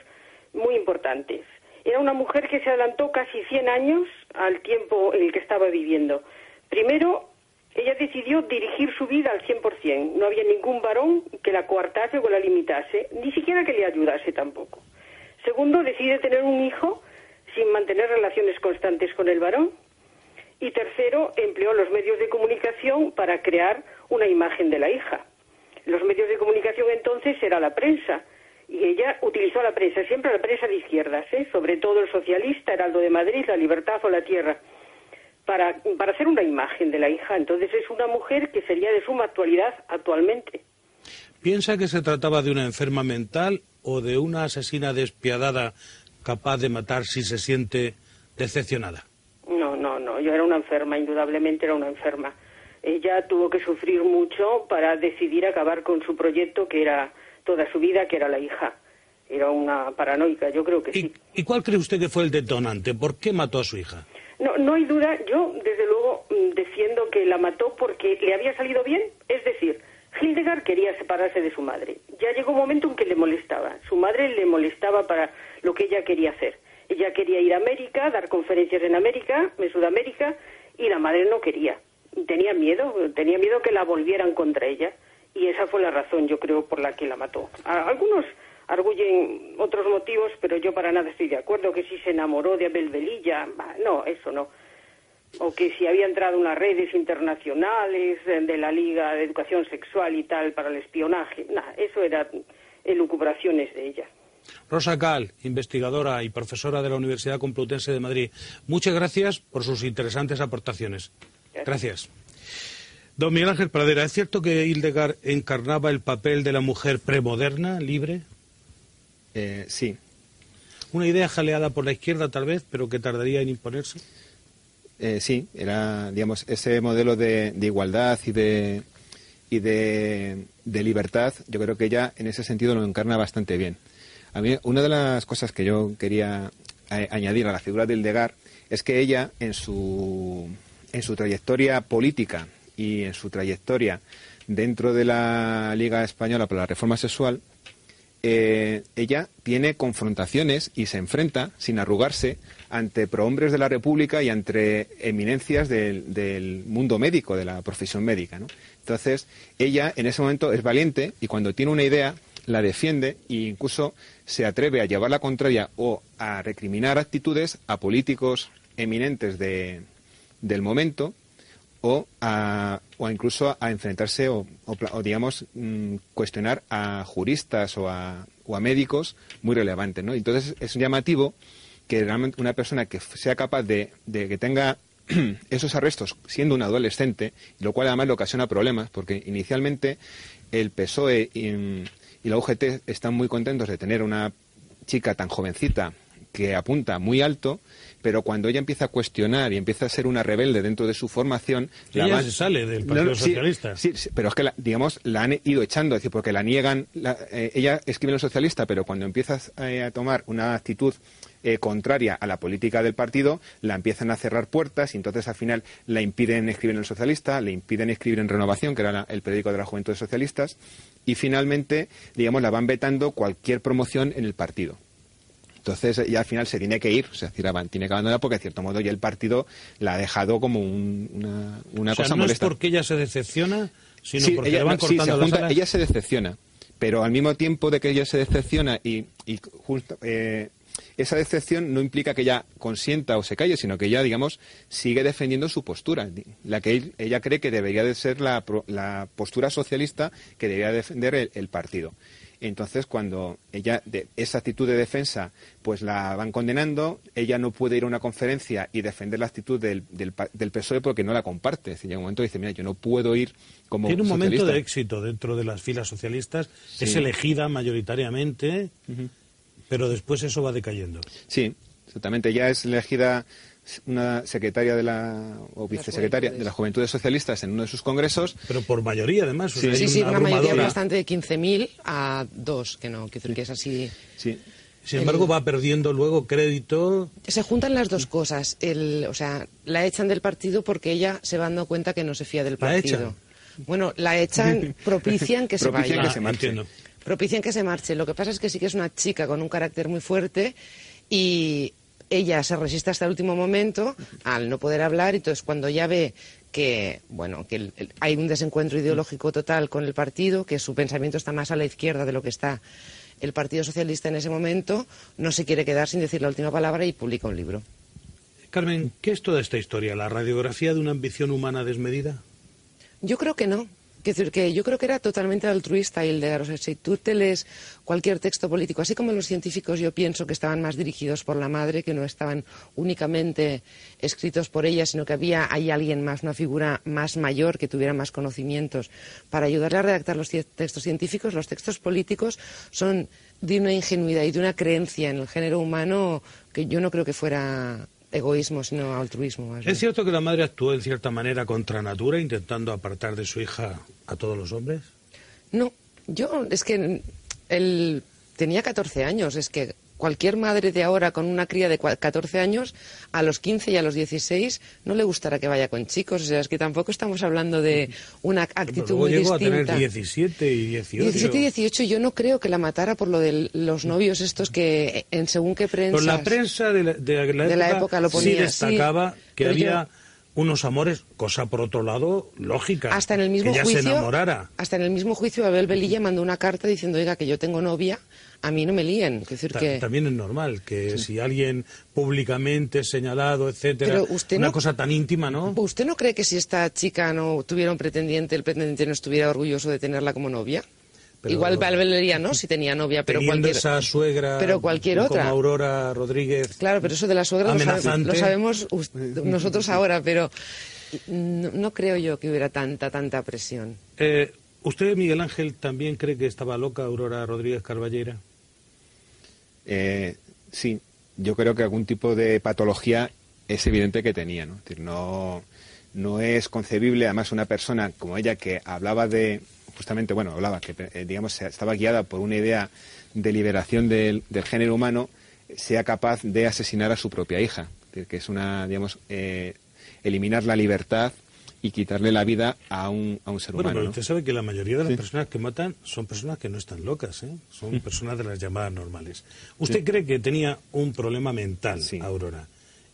muy importantes. Era una mujer que se adelantó casi 100 años al tiempo en el que estaba viviendo. Primero, ella decidió dirigir su vida al 100%. No había ningún varón que la coartase o la limitase, ni siquiera que le ayudase tampoco. Segundo, decide tener un hijo sin mantener relaciones constantes con el varón. Y tercero, empleó los medios de comunicación para crear una imagen de la hija. Los medios de comunicación entonces era la prensa. Y ella utilizó la prensa, siempre la prensa de izquierdas, ¿eh? sobre todo el socialista, Heraldo de Madrid, La Libertad o La Tierra, para, para hacer una imagen de la hija. Entonces es una mujer que sería de suma actualidad actualmente. ¿Piensa que se trataba de una enferma mental o de una asesina despiadada capaz de matar si se siente decepcionada? No, no, no. Yo era una enferma, indudablemente era una enferma. Ella tuvo que sufrir mucho para decidir acabar con su proyecto, que era toda su vida, que era la hija. Era una paranoica, yo creo que ¿Y, sí. ¿Y cuál cree usted que fue el detonante? ¿Por qué mató a su hija? No, no hay duda. Yo, desde luego, mm, defiendo que la mató porque le había salido bien. Es decir, Hildegard quería separarse de su madre. Ya llegó un momento en que le molestaba. Su madre le molestaba para lo que ella quería hacer. Ella quería ir a América, dar conferencias en América, en Sudamérica, y la madre no quería. Tenía miedo, tenía miedo que la volvieran contra ella. Y esa fue la razón, yo creo, por la que la mató. A- Algunos arguyen otros motivos, pero yo para nada estoy de acuerdo. Que si se enamoró de Abel Velilla, no, eso no o que si había entrado en las redes internacionales de la Liga de Educación Sexual y tal para el espionaje. Nada, eso eran elucubraciones de ella. Rosa Cal, investigadora y profesora de la Universidad Complutense de Madrid. Muchas gracias por sus interesantes aportaciones. Gracias. Don Miguel Ángel Pradera, ¿es cierto que Hildegard encarnaba el papel de la mujer premoderna, libre? Eh, sí. Una idea jaleada por la izquierda tal vez, pero que tardaría en imponerse. Eh, sí, era, digamos, ese modelo de, de igualdad y de y de, de libertad, yo creo que ella en ese sentido lo encarna bastante bien. A mí, una de las cosas que yo quería a- añadir a la figura de Hildegard es que ella, en su, en su trayectoria política y en su trayectoria dentro de la Liga Española por la Reforma Sexual, eh, ella tiene confrontaciones y se enfrenta, sin arrugarse, ante prohombres de la República y ante eminencias del, mundo médico, de la profesión médica. Entonces, ella en ese momento es valiente y cuando tiene una idea la defiende e incluso se atreve a llevar la contraria o a recriminar actitudes a políticos eminentes de- del momento o, a, o incluso a enfrentarse o, o o, digamos, mm, cuestionar a juristas o a, o a médicos muy relevantes. ¿no? Entonces es llamativo que realmente una persona que sea capaz de, de que tenga esos arrestos siendo un adolescente, lo cual además le ocasiona problemas, porque inicialmente el PSOE y, y la UGT están muy contentos de tener una chica tan jovencita que apunta muy alto, pero cuando ella empieza a cuestionar y empieza a ser una rebelde dentro de su formación, Ella van- se sale del Partido no, sí, Socialista. Sí, sí, pero es que, la- digamos, la han ido echando, es decir, porque la niegan. la- eh, ella escribe en el socialista, pero cuando empiezas eh, a tomar una actitud eh, contraria a la política del partido, la empiezan a cerrar puertas y entonces al final la impiden escribir en el socialista, le impiden escribir en Renovación, que era la- el periódico de la Juventud de Socialistas, y finalmente, digamos, la van vetando cualquier promoción en el partido. Entonces ya al final se tiene que ir, o sea, tiene que abandonar porque de cierto modo ya el partido la ha dejado como un- una, una o sea, cosa no molesta. es porque ella se decepciona, sino Sí, porque ella, le van no, sí, cortando se las alas. ella se decepciona, pero al mismo tiempo de que ella se decepciona y, y justo, eh, esa decepción no implica que ella consienta o se calle, sino que ella, digamos, sigue defendiendo su postura, la que él- ella cree que debería de ser la, la postura socialista que debería defender el, el partido. Entonces, cuando ella, de esa actitud de defensa, pues la van condenando, ella no puede ir a una conferencia y defender la actitud del, del, del PSOE porque no la comparte. Es decir, llega un momento y dice, mira, yo no puedo ir como Tiene un socialista. momento de éxito dentro de las filas socialistas, Sí. es elegida mayoritariamente, pero después eso va decayendo. Sí, exactamente. Ella es elegida una secretaria de la, o vicesecretaria de las Juventudes Socialistas en uno de sus congresos. Pero por mayoría, además. o sea, Sí, sí, una mayoría bastante de 15.000 a 2, que no, quiero decir que es así. Sí. Sin embargo, va perdiendo luego crédito. Se juntan las dos cosas. El, o sea, la echan del partido porque ella se va dando cuenta que no se fía del ¿La partido. echan? Bueno, la echan, propician que se Propician vaya. que se marche. entiendo. propician que se marche. Lo que pasa es que sí que es una chica con un carácter muy fuerte y ella se resiste hasta el último momento al no poder hablar y entonces cuando ya ve que bueno que el- el- hay un desencuentro ideológico total con el partido, que su pensamiento está más a la izquierda de lo que está el Partido Socialista en ese momento, no se quiere quedar sin decir la última palabra y publica un libro. Carmen, ¿qué es toda esta historia? ¿La radiografía de una ambición humana desmedida? Yo creo que no. Que yo creo que era totalmente altruista Hildegard. O sea, si tú te lees cualquier texto político, así como los científicos, yo pienso que estaban más dirigidos por la madre, que no estaban únicamente escritos por ella, sino que había ahí alguien más, una figura más mayor que tuviera más conocimientos para ayudarle a redactar los textos científicos. Los textos políticos son de una ingenuidad y de una creencia en el género humano que yo no creo que fuera egoísmo, sino altruismo. más bien. ¿Es cierto que la madre actuó en cierta manera contra natura, intentando apartar de su hija a todos los hombres? No, yo es que él tenía 14 años, es que cualquier madre de ahora con una cría de cua- 14 años, a los 15 y a los 16 no le gustará que vaya con chicos, o sea, es que tampoco estamos hablando de una actitud muy llegó distinta. a tener 17 y 18. 17 y 18 yo no creo que la matara por lo de los novios estos que en según qué prensa la prensa de la, de la De la época, lo sí ponía, destacaba sí, que pero había unos amores, cosa por otro lado lógica. hasta en el mismo que ella juicio se enamorara. hasta en el mismo juicio Abel Velilla mandó una carta diciendo oiga que yo tengo novia a mí no me líen es decir Ta- que También es normal que si alguien públicamente es señalado, etcétera, Pero usted una no- cosa tan íntima, ¿no? ¿Usted no cree que si esta chica no tuviera un pretendiente, el pretendiente no estuviera orgulloso de tenerla como novia? Pero- Igual diría no si tenía novia, pero cualquier esa suegra pero cualquier como otra. Aurora Rodríguez. Claro, pero eso de la suegra lo, sabe- lo sabemos nosotros ahora, pero no, no creo yo que hubiera tanta, tanta presión. Eh, ¿Usted, Miguel Ángel, también cree que estaba loca Aurora Rodríguez Carballera? Eh, sí, yo creo que algún tipo de patología es evidente que tenía, ¿no? Es no, no es concebible, además, una persona como ella que hablaba de, justamente, bueno, hablaba, que eh, digamos, estaba guiada por una idea de liberación del, del género humano, sea capaz de asesinar a su propia hija. Es decir, que es una, digamos, eh, eliminar la libertad y quitarle la vida a un, a un ser Bueno, humano. pero ¿no? usted sabe que la mayoría de las Sí. personas que matan son personas que no están locas, ¿eh? son personas de las llamadas normales. ¿Usted cree que tenía un problema mental, Aurora,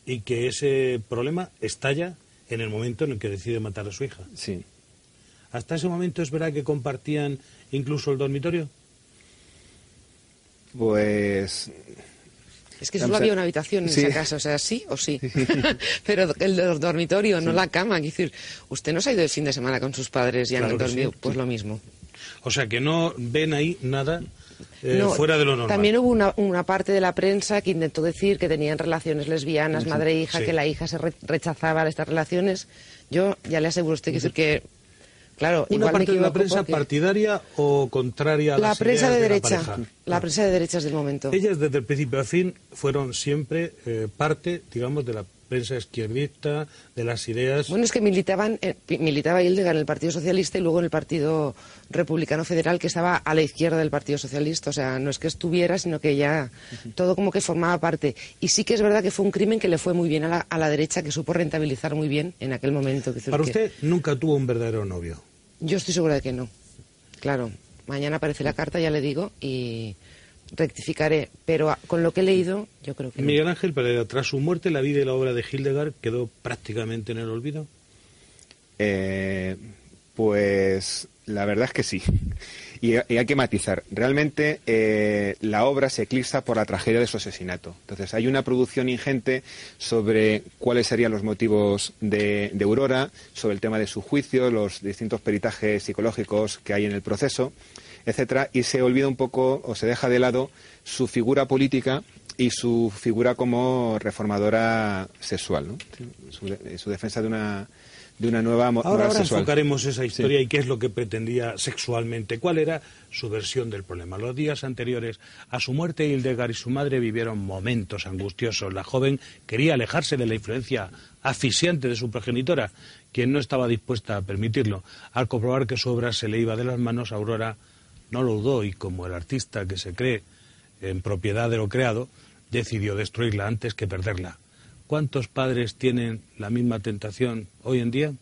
y que ese problema estalla en el momento en el que decide matar a su hija? Sí. ¿Hasta ese momento es verdad que compartían incluso el dormitorio? Pues Es que solo había una habitación en Sí. esa casa, o sea, sí o sí. pero el do- dormitorio, no la cama. Quiero decir, usted no se ha ido el fin de semana con sus padres y han Claro dormido, sí. pues lo mismo. O sea, que no ven ahí nada eh, No, fuera de lo normal. También hubo una, una parte de la prensa que intentó decir que tenían relaciones lesbianas, madre e hija, Sí. que la hija se re- rechazaba estas relaciones. Yo ya le aseguro a usted que, decir que, claro, ¿Una igual me parte de la prensa porque- partidaria o contraria a La las prensa ideas de la derecha, pareja? la prensa de derechas del momento. Ellas desde el principio a fin fueron siempre eh, parte, digamos, de la prensa izquierdista, de las ideas... Bueno, es que militaban, eh, militaba Hildegard en el Partido Socialista y luego en el Partido Republicano Federal, que estaba a la izquierda del Partido Socialista. O sea, no es que estuviera, sino que ya todo como que formaba parte. Y sí que es verdad que fue un crimen que le fue muy bien a la, a la derecha, que supo rentabilizar muy bien en aquel momento. Para que- usted nunca tuvo un verdadero novio. Yo estoy segura de que no. Claro, mañana aparece la carta, ya le digo, y rectificaré. Pero a- con lo que he leído, yo creo que no. Miguel Ángel Pereira, tras su muerte, la vida y la obra de Hildegard quedó prácticamente en el olvido. Eh, pues la verdad es que sí. Y, hay que matizar. Realmente eh, la obra se eclipsa por la tragedia de su asesinato. Entonces hay una producción ingente sobre cuáles serían los motivos de, de Aurora, sobre el tema de su juicio, los distintos peritajes psicológicos que hay en el proceso. etcétera, y se olvida un poco o se deja de lado su figura política y su figura como reformadora sexual, ¿no? su, defensa de una, de una nueva ahora, ahora enfocaremos esa historia y qué es lo que pretendía sexualmente. ¿Cuál era su versión del problema? Los días anteriores a su muerte, Hildegard y su madre vivieron momentos angustiosos. La joven quería alejarse de la influencia asfixiante de su progenitora, quien no estaba dispuesta a permitirlo. Al comprobar que su obra se le iba de las manos, Aurora no lo dudó y como el artista que se cree en propiedad de lo creado, decidió destruirla antes que perderla. ¿Cuántos padres tienen la misma tentación hoy en día?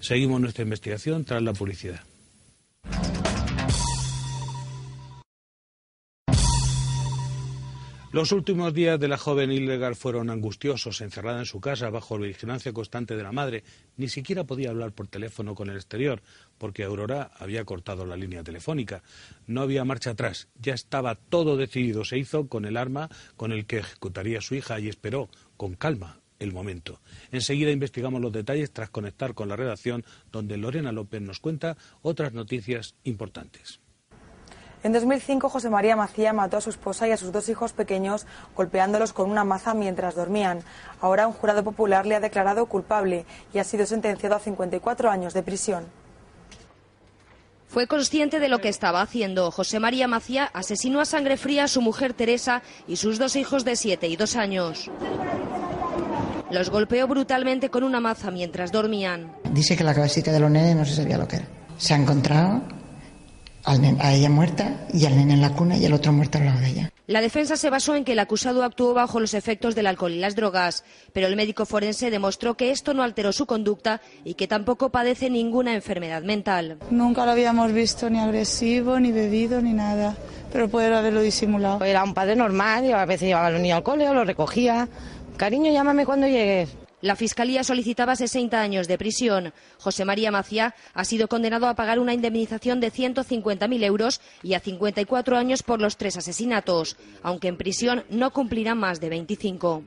Seguimos nuestra investigación tras la publicidad. Los últimos días de la joven ilegal fueron angustiosos, encerrada en su casa bajo la vigilancia constante de la madre. Ni siquiera podía hablar por teléfono con el exterior, porque Aurora había cortado la línea telefónica. No había marcha atrás, ya estaba todo decidido. Se hizo con el arma con el que ejecutaría a su hija y esperó con calma el momento. Enseguida investigamos los detalles tras conectar con la redacción, donde Lorena López nos cuenta otras noticias importantes. En 2005, José María Macía mató a su esposa y a sus dos hijos pequeños golpeándolos con una maza mientras dormían. Ahora un jurado popular le ha declarado culpable y ha sido sentenciado a 54 años de prisión. Fue consciente de lo que estaba haciendo. José María Macía asesinó a sangre fría a su mujer Teresa y sus dos hijos de 7 y 2 años. Los golpeó brutalmente con una maza mientras dormían. Dice que la cabecita de los nenes no se sabía lo que era. Se ha encontrado a ella muerta y al nene en la cuna y el otro muerto al lado de ella. La defensa se basó en que el acusado actuó bajo los efectos del alcohol y las drogas, pero el médico forense demostró que esto no alteró su conducta y que tampoco padece ninguna enfermedad mental. Nunca lo habíamos visto ni agresivo, ni bebido, ni nada, pero puede haberlo disimulado. Era un padre normal, y a veces llevaba a los niños al cole o lo recogía. Cariño, llámame cuando llegues. La Fiscalía solicitaba 60 años de prisión. José María Macía ha sido condenado a pagar una indemnización de 150.000 euros y a 54 años por los tres asesinatos, aunque en prisión no cumplirá más de 25.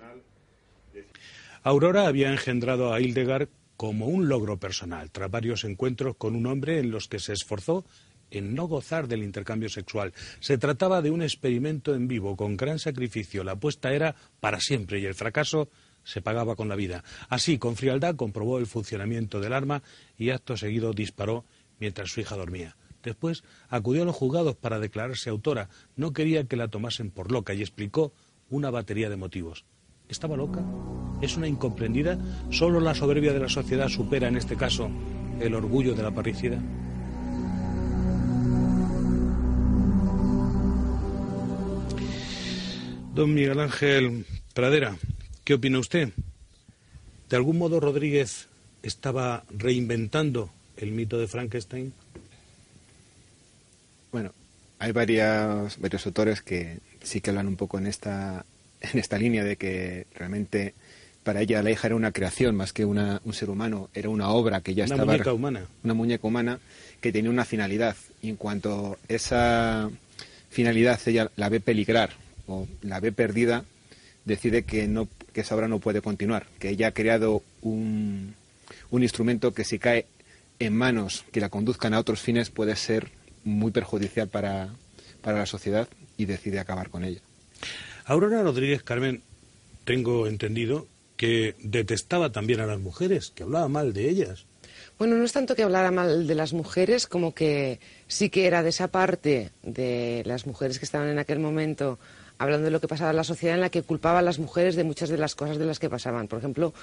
Aurora había engendrado a Hildegard como un logro personal, tras varios encuentros con un hombre en los que se esforzó en no gozar del intercambio sexual. Se trataba de un experimento en vivo, con gran sacrificio. La apuesta era para siempre y el fracaso se pagaba con la vida. Así, con frialdad, comprobó el funcionamiento del arma y acto seguido disparó mientras su hija dormía. Después acudió a los juzgados para declararse autora. No quería que la tomasen por loca y explicó una batería de motivos. ¿Estaba loca? ¿Es una incomprendida? ¿Solo la soberbia de la sociedad supera en este caso el orgullo de la parricida? Don Miguel Ángel Pradera, ¿Qué opina usted? ¿De algún modo Rodríguez estaba reinventando el mito de Frankenstein? Bueno, hay varios, varios autores que sí que hablan un poco en esta, en esta línea de que realmente para ella la hija era una creación más que una, un ser humano, era una obra que ya estaba... Una muñeca humana. Una muñeca humana que tenía una finalidad. Y en cuanto esa finalidad ella la ve peligrar o la ve perdida, decide que no que esa obra no puede continuar, que ella ha creado un, un instrumento que si cae en manos que la conduzcan a otros fines puede ser muy perjudicial para, para la sociedad y decide acabar con ella. Aurora Rodríguez Carmen, tengo entendido que detestaba también a las mujeres, que hablaba mal de ellas. Bueno, no es tanto que hablara mal de las mujeres como que sí que era de esa parte de las mujeres que estaban en aquel momento hablando de lo que pasaba en la sociedad en la que culpaba a las mujeres de muchas de las cosas de las que pasaban. Por ejemplo,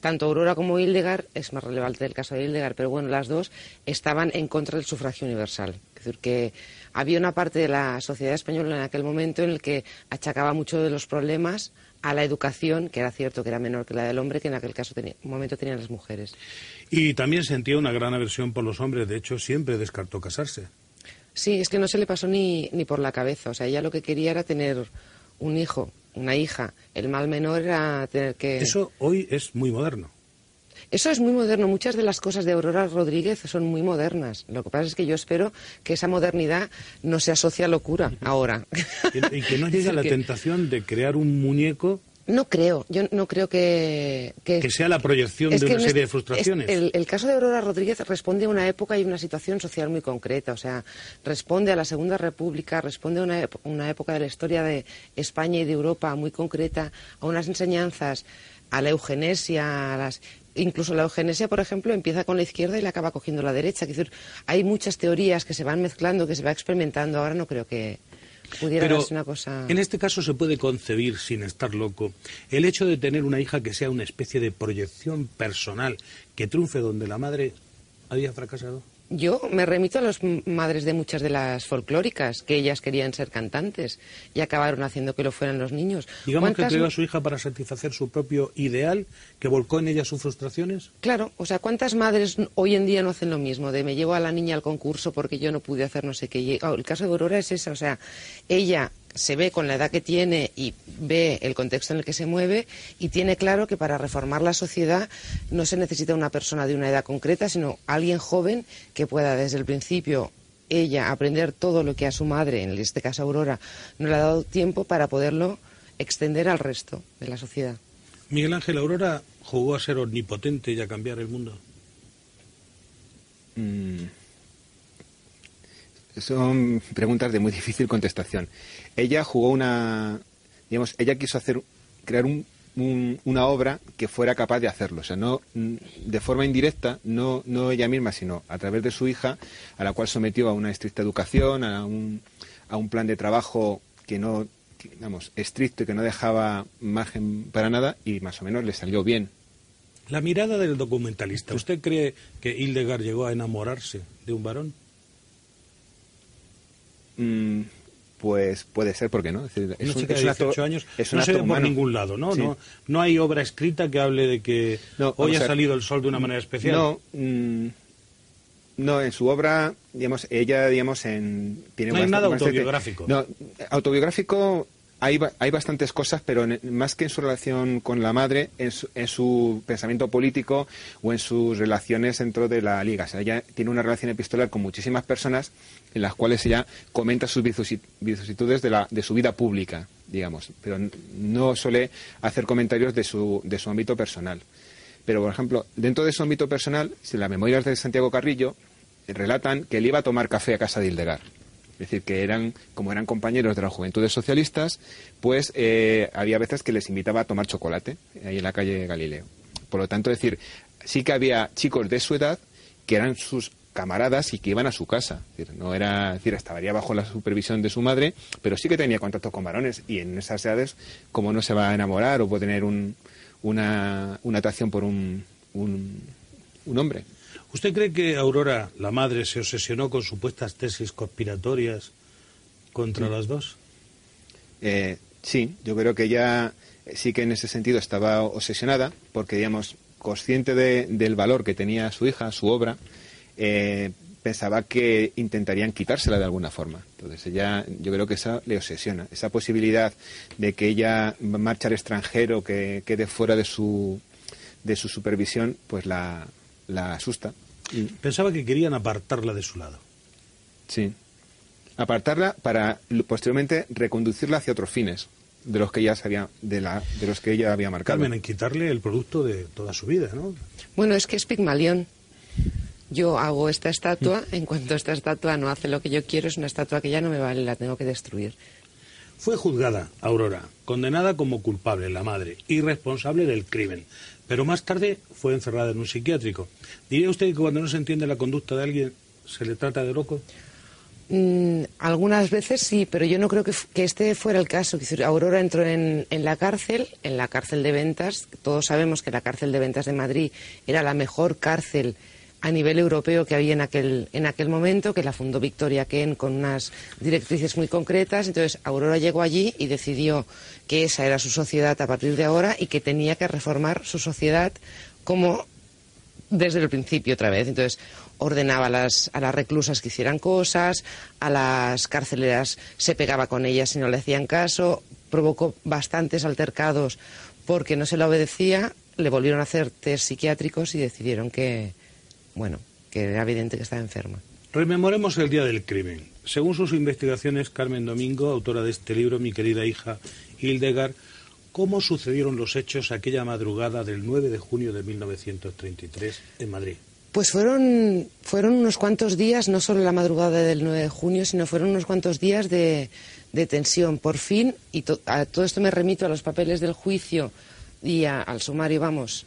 tanto Aurora como Hildegard, es más relevante el caso de Hildegard, pero bueno, las dos estaban en contra del sufragio universal. Es decir, que había una parte de la sociedad española en aquel momento en el que achacaba mucho de los problemas a la educación, que era cierto que era menor que la del hombre, que en aquel caso tenía, momento tenían las mujeres. Y también sentía una gran aversión por los hombres, de hecho siempre descartó casarse. Sí, es que no se le pasó ni, ni por la cabeza. O sea, ella lo que quería era tener un hijo, una hija. El mal menor era tener que. Eso hoy es muy moderno. Eso es muy moderno. Muchas de las cosas de Aurora Rodríguez son muy modernas. Lo que pasa es que yo espero que esa modernidad no se asocie a locura ahora. Y, que no llegue a la tentación de crear un muñeco No creo, yo no creo que... Que, sea la proyección de una serie de frustraciones. el, caso de Aurora Rodríguez responde a una época y una situación social muy concreta, o sea, responde a la Segunda República, responde a una, una época de la historia de España y de Europa muy concreta, a unas enseñanzas, a la eugenesia, a las incluso la eugenesia, por ejemplo, empieza con la izquierda y la acaba cogiendo la derecha. Es decir, hay muchas teorías que se van mezclando, que se va experimentando. Ahora no creo que, pero una cosa... En este caso se puede concebir, sin estar loco, el hecho de tener una hija que sea una especie de proyección personal, que triunfe donde la madre había fracasado. Yo me remito a las madres de muchas de las folclóricas, que ellas querían ser cantantes y acabaron haciendo que lo fueran los niños. Digamos que creó a su hija para satisfacer su propio ideal, que volcó en ella sus frustraciones. Claro, o sea, ¿cuántas madres hoy en día no hacen lo mismo? De me llevo a la niña al concurso porque yo no pude hacer no sé qué. Oh, el caso de Aurora es esa, o sea, ella se ve con la edad que tiene y ve el contexto en el que se mueve y tiene claro que para reformar la sociedad no se necesita una persona de una edad concreta, sino alguien joven que pueda desde el principio ella aprender todo lo que a su madre, en este caso Aurora, no le ha dado tiempo para poderlo extender al resto de la sociedad. Miguel Ángel Aurora jugó a ser omnipotente y a cambiar el mundo. Mm. Son preguntas de muy difícil contestación. Ella jugó una, digamos, ella quiso hacer, crear una obra que fuera capaz de hacerlo. O sea, no de forma indirecta, no, no ella misma, sino a través de su hija, a la cual sometió a una estricta educación, a un, a un plan de trabajo que no, digamos, estricto y que no dejaba margen para nada y más o menos le salió bien. La mirada del documentalista, ¿usted cree que Hildegard llegó a enamorarse de un varón? Mm, pues puede ser, porque no? Es, decir, es, un, es años no se ve por ningún lado, ¿no? ¿no? No hay obra escrita que hable de que hoy ha salido el sol de una manera especial. No, mm, no, en su obra, digamos, ella, digamos, en... Tiene no hay nada autobiográfico. No, autobiográfico hay, hay bastantes cosas, pero más que en su relación con la madre, en su, pensamiento político o en sus relaciones dentro de la liga. O sea, ella tiene una relación epistolar con muchísimas personas en las cuales ella comenta sus vicisitudes de, de su vida pública, digamos, pero no suele hacer comentarios de su, de su ámbito personal. Pero, por ejemplo, dentro de su ámbito personal, si las memorias de Santiago Carrillo relatan que él iba a tomar café a casa de Hildegard es decir, que eran, como eran compañeros de las juventudes socialistas, pues eh, había veces que les invitaba a tomar chocolate ahí en la calle Galileo. Por lo tanto, es decir, sí que había chicos de su edad que eran sus camaradas y que iban a su casa. Es decir, no era, decir, estaría bajo la supervisión de su madre, pero sí que tenía contacto con varones y en esas edades, como no se va a enamorar o puede tener una, una atracción por un, un, un hombre. ¿Usted cree que Aurora, la madre, se obsesionó con supuestas tesis conspiratorias contra las dos? Eh, sí, yo creo que ella eh, sí que en ese sentido estaba obsesionada, porque, digamos, consciente del valor que tenía su hija, su obra, eh, pensaba que intentarían quitársela de alguna forma. Entonces ella, yo creo que esa le obsesiona. Esa posibilidad de que ella marche al extranjero, que quede fuera de su, de su supervisión, pues la, la asusta. Pensaba que querían apartarla de su lado. Sí. Apartarla para posteriormente reconducirla hacia otros fines de los que ella sabía, de, la, de los que ella había marcado. Carmen, en quitarle el producto de toda su vida, ¿no? Bueno, es que es Pigmalión. Yo hago esta estatua, en cuanto esta estatua no hace lo que yo quiero, es una estatua que ya no me vale, la tengo que destruir. Fue juzgada, Aurora, condenada como culpable, la madre, y responsable del crimen pero más tarde fue encerrada en un psiquiátrico. ¿Diría usted que cuando no se entiende la conducta de alguien se le trata de loco? Mm, algunas veces sí, pero yo no creo que, este fuera el caso. Aurora entró en, en, la cárcel, en la cárcel de ventas. Todos sabemos que la cárcel de ventas de Madrid era la mejor cárcel a nivel europeo que había en aquel, en aquel momento, que la fundó Victoria Ken con unas directrices muy concretas. Entonces, Aurora llegó allí y decidió que esa era su sociedad a partir de ahora y que tenía que reformar su sociedad como desde el principio otra vez. Entonces, ordenaba a las, a las reclusas que hicieran cosas, a las carceleras se pegaba con ellas si no le hacían caso, provocó bastantes altercados porque no se la obedecía, le volvieron a hacer test psiquiátricos y decidieron que, bueno, que era evidente que estaba enferma. Rememoremos el día del crimen. Según sus investigaciones, Carmen Domingo, autora de este libro, mi querida hija Hildegard, ¿Cómo sucedieron los hechos aquella madrugada del 9 de junio de 1933 en Madrid? Pues fueron, fueron unos cuantos días, no solo la madrugada del 9 de junio, sino fueron unos cuantos días de, tensión. Por fin, y a todo esto me remito a los papeles del juicio y al sumario, vamos,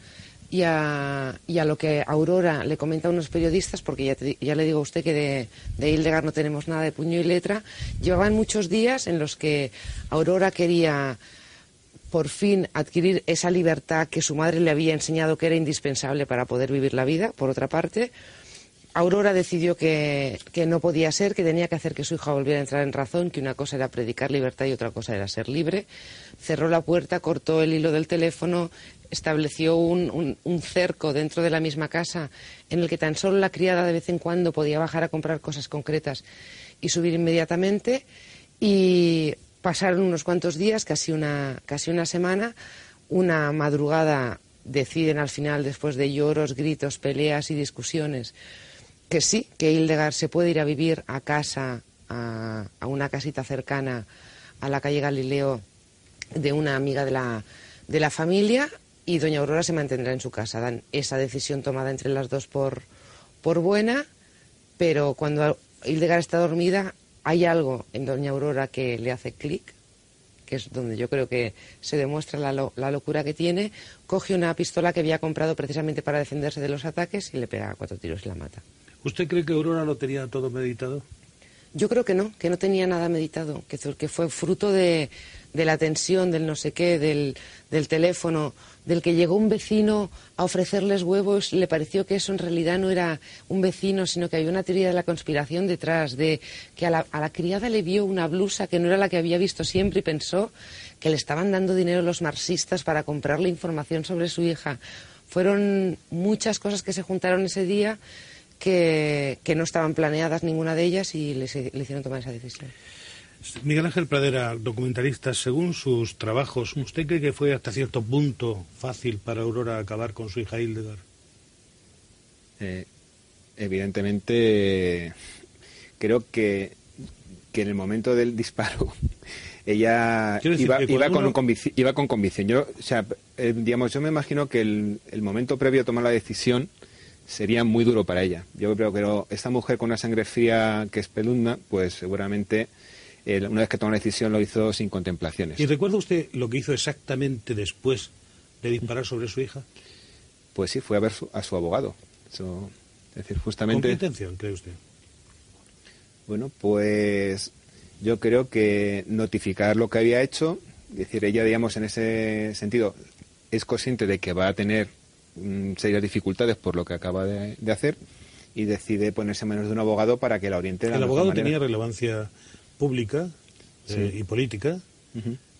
y a, lo que Aurora le comenta a unos periodistas, porque ya, le digo a usted que de, de, Hildegard no tenemos nada de puño y letra, llevaban muchos días en los que Aurora quería por fin adquirir esa libertad que su madre le había enseñado que era indispensable para poder vivir la vida, por otra parte. Aurora decidió que, no podía ser, que tenía que hacer que su hija volviera a entrar en razón, que una cosa era predicar libertad y otra cosa era ser libre. Cerró la puerta, cortó el hilo del teléfono, estableció un, cerco dentro de la misma casa en el que tan solo la criada de vez en cuando podía bajar a comprar cosas concretas y subir inmediatamente. Y pasaron unos cuantos días, casi una, casi una semana. Una madrugada deciden al final, después de lloros, gritos, peleas y discusiones, que sí, que Hildegard se puede ir a vivir a casa, a, una casita cercana a la calle Galileo de una amiga de la familia y doña Aurora se mantendrá en su casa. Dan esa decisión tomada entre las dos por, por buena, pero cuando Hildegard está dormida hay algo en doña Aurora que le hace clic, que es donde yo creo que se demuestra la, la, locura que tiene, coge una pistola que había comprado precisamente para defenderse de los ataques y le pega cuatro tiros y la mata. ¿Usted cree que Aurora lo tenía todo meditado? Yo creo que no, que no tenía nada meditado, que, que fue fruto de, de la tensión, del no sé qué, del, del teléfono, del que llegó un vecino a ofrecerles huevos, le pareció que eso en realidad no era un vecino, sino que había una teoría de la conspiración detrás, de que a la, a la, criada le vio una blusa que no era la que había visto siempre y pensó que le estaban dando dinero los marxistas para comprarle información sobre su hija. Fueron muchas cosas que se juntaron ese día que, que no estaban planeadas ninguna de ellas y le, hicieron tomar esa decisión. Miguel Ángel Pradera, documentalista, según sus trabajos, ¿usted cree que fue hasta cierto punto fácil para Aurora acabar con su hija Hildegard? Eh, evidentemente, creo que, que en el momento del disparo ella iba, con iba, con convicción. Yo, o sea, eh, digamos, yo me imagino que el, el, momento previo a tomar la decisión sería muy duro para ella. Yo creo que esta mujer con una sangre fría que es pelunda, pues seguramente una vez que tomó la decisión lo hizo sin contemplaciones. ¿Y recuerda usted lo que hizo exactamente después de disparar sobre su hija? Pues sí, fue a ver a su abogado. es decir, justamente... ¿Con qué intención cree usted? Bueno, pues yo creo que notificar lo que había hecho, es decir, ella, digamos, en ese sentido, es consciente de que va a tener mm, serias dificultades por lo que acaba de, hacer y decide ponerse en manos de un abogado para que la oriente. De el abogado tenía relevancia pública eh, y política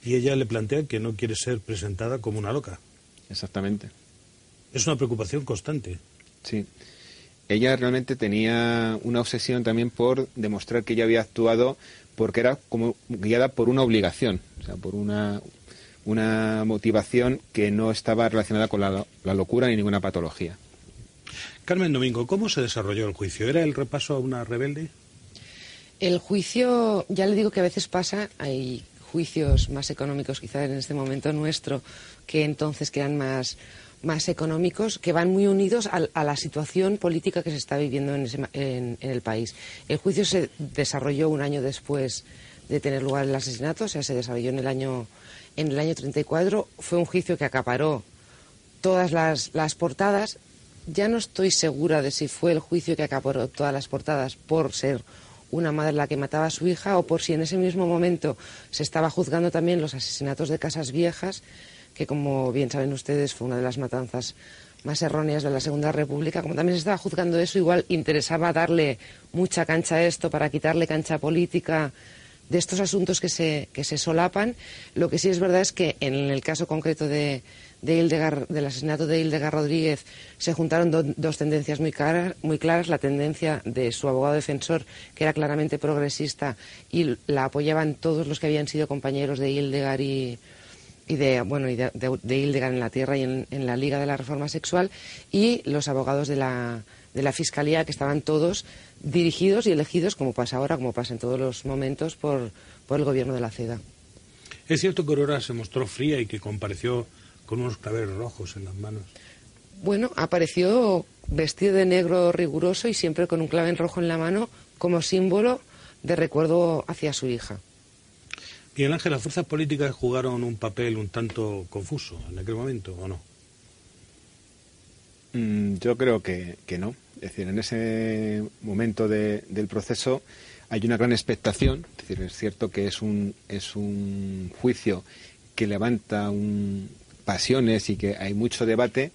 y ella le plantea que no quiere ser presentada como una loca. Exactamente. Es una preocupación constante. Sí. Ella realmente tenía una obsesión también por demostrar que ella había actuado porque era como guiada por una obligación, o sea, por una, una motivación que no estaba relacionada con la, la locura ni ninguna patología. Carmen Domingo, ¿cómo se desarrolló el juicio? ¿Era el repaso a una rebelde? El juicio, ya le digo que a veces pasa, hay juicios más económicos quizás en este momento nuestro que entonces que eran más, más económicos, que van muy unidos a, la situación política que se está viviendo en, el país. El juicio se desarrolló un año después de tener lugar el asesinato, o sea, se desarrolló en el año, en el año 34. Fue un juicio que acaparó todas las, las portadas. Ya no estoy segura de si fue el juicio que acaparó todas las portadas por ser una madre la que mataba a su hija o por si en ese mismo momento se estaba juzgando también los asesinatos de casas viejas, que como bien saben ustedes fue una de las matanzas más erróneas de la Segunda República, como también se estaba juzgando eso, igual interesaba darle mucha cancha a esto para quitarle cancha política de estos asuntos que se, que se solapan. Lo que sí es verdad es que en el caso concreto de, del asesinato de Hildegard Rodríguez se juntaron dos tendencias muy, claras. La tendencia de su abogado defensor, que era claramente progresista y la apoyaban todos los que habían sido compañeros de Hildegard y, de, bueno, y de, Hildegard en la Tierra y en, la Liga de la Reforma Sexual, y los abogados de la, de la Fiscalía, que estaban todos dirigidos y elegidos, como pasa ahora, como pasa en todos los momentos, por, por el gobierno de la CEDA. Es cierto que Aurora se mostró fría y que compareció con unos claveles rojos en las manos. Bueno, apareció vestido de negro riguroso y siempre con un clavel rojo en la mano como símbolo de recuerdo hacia su hija. Miguel Ángel, ¿las fuerzas políticas jugaron un papel un tanto confuso en aquel momento o no? Mm, yo creo que, no. Es decir, en ese momento del proceso hay una gran expectación. Es decir, es cierto que es un, es un juicio que levanta un, pasiones y que hay mucho debate,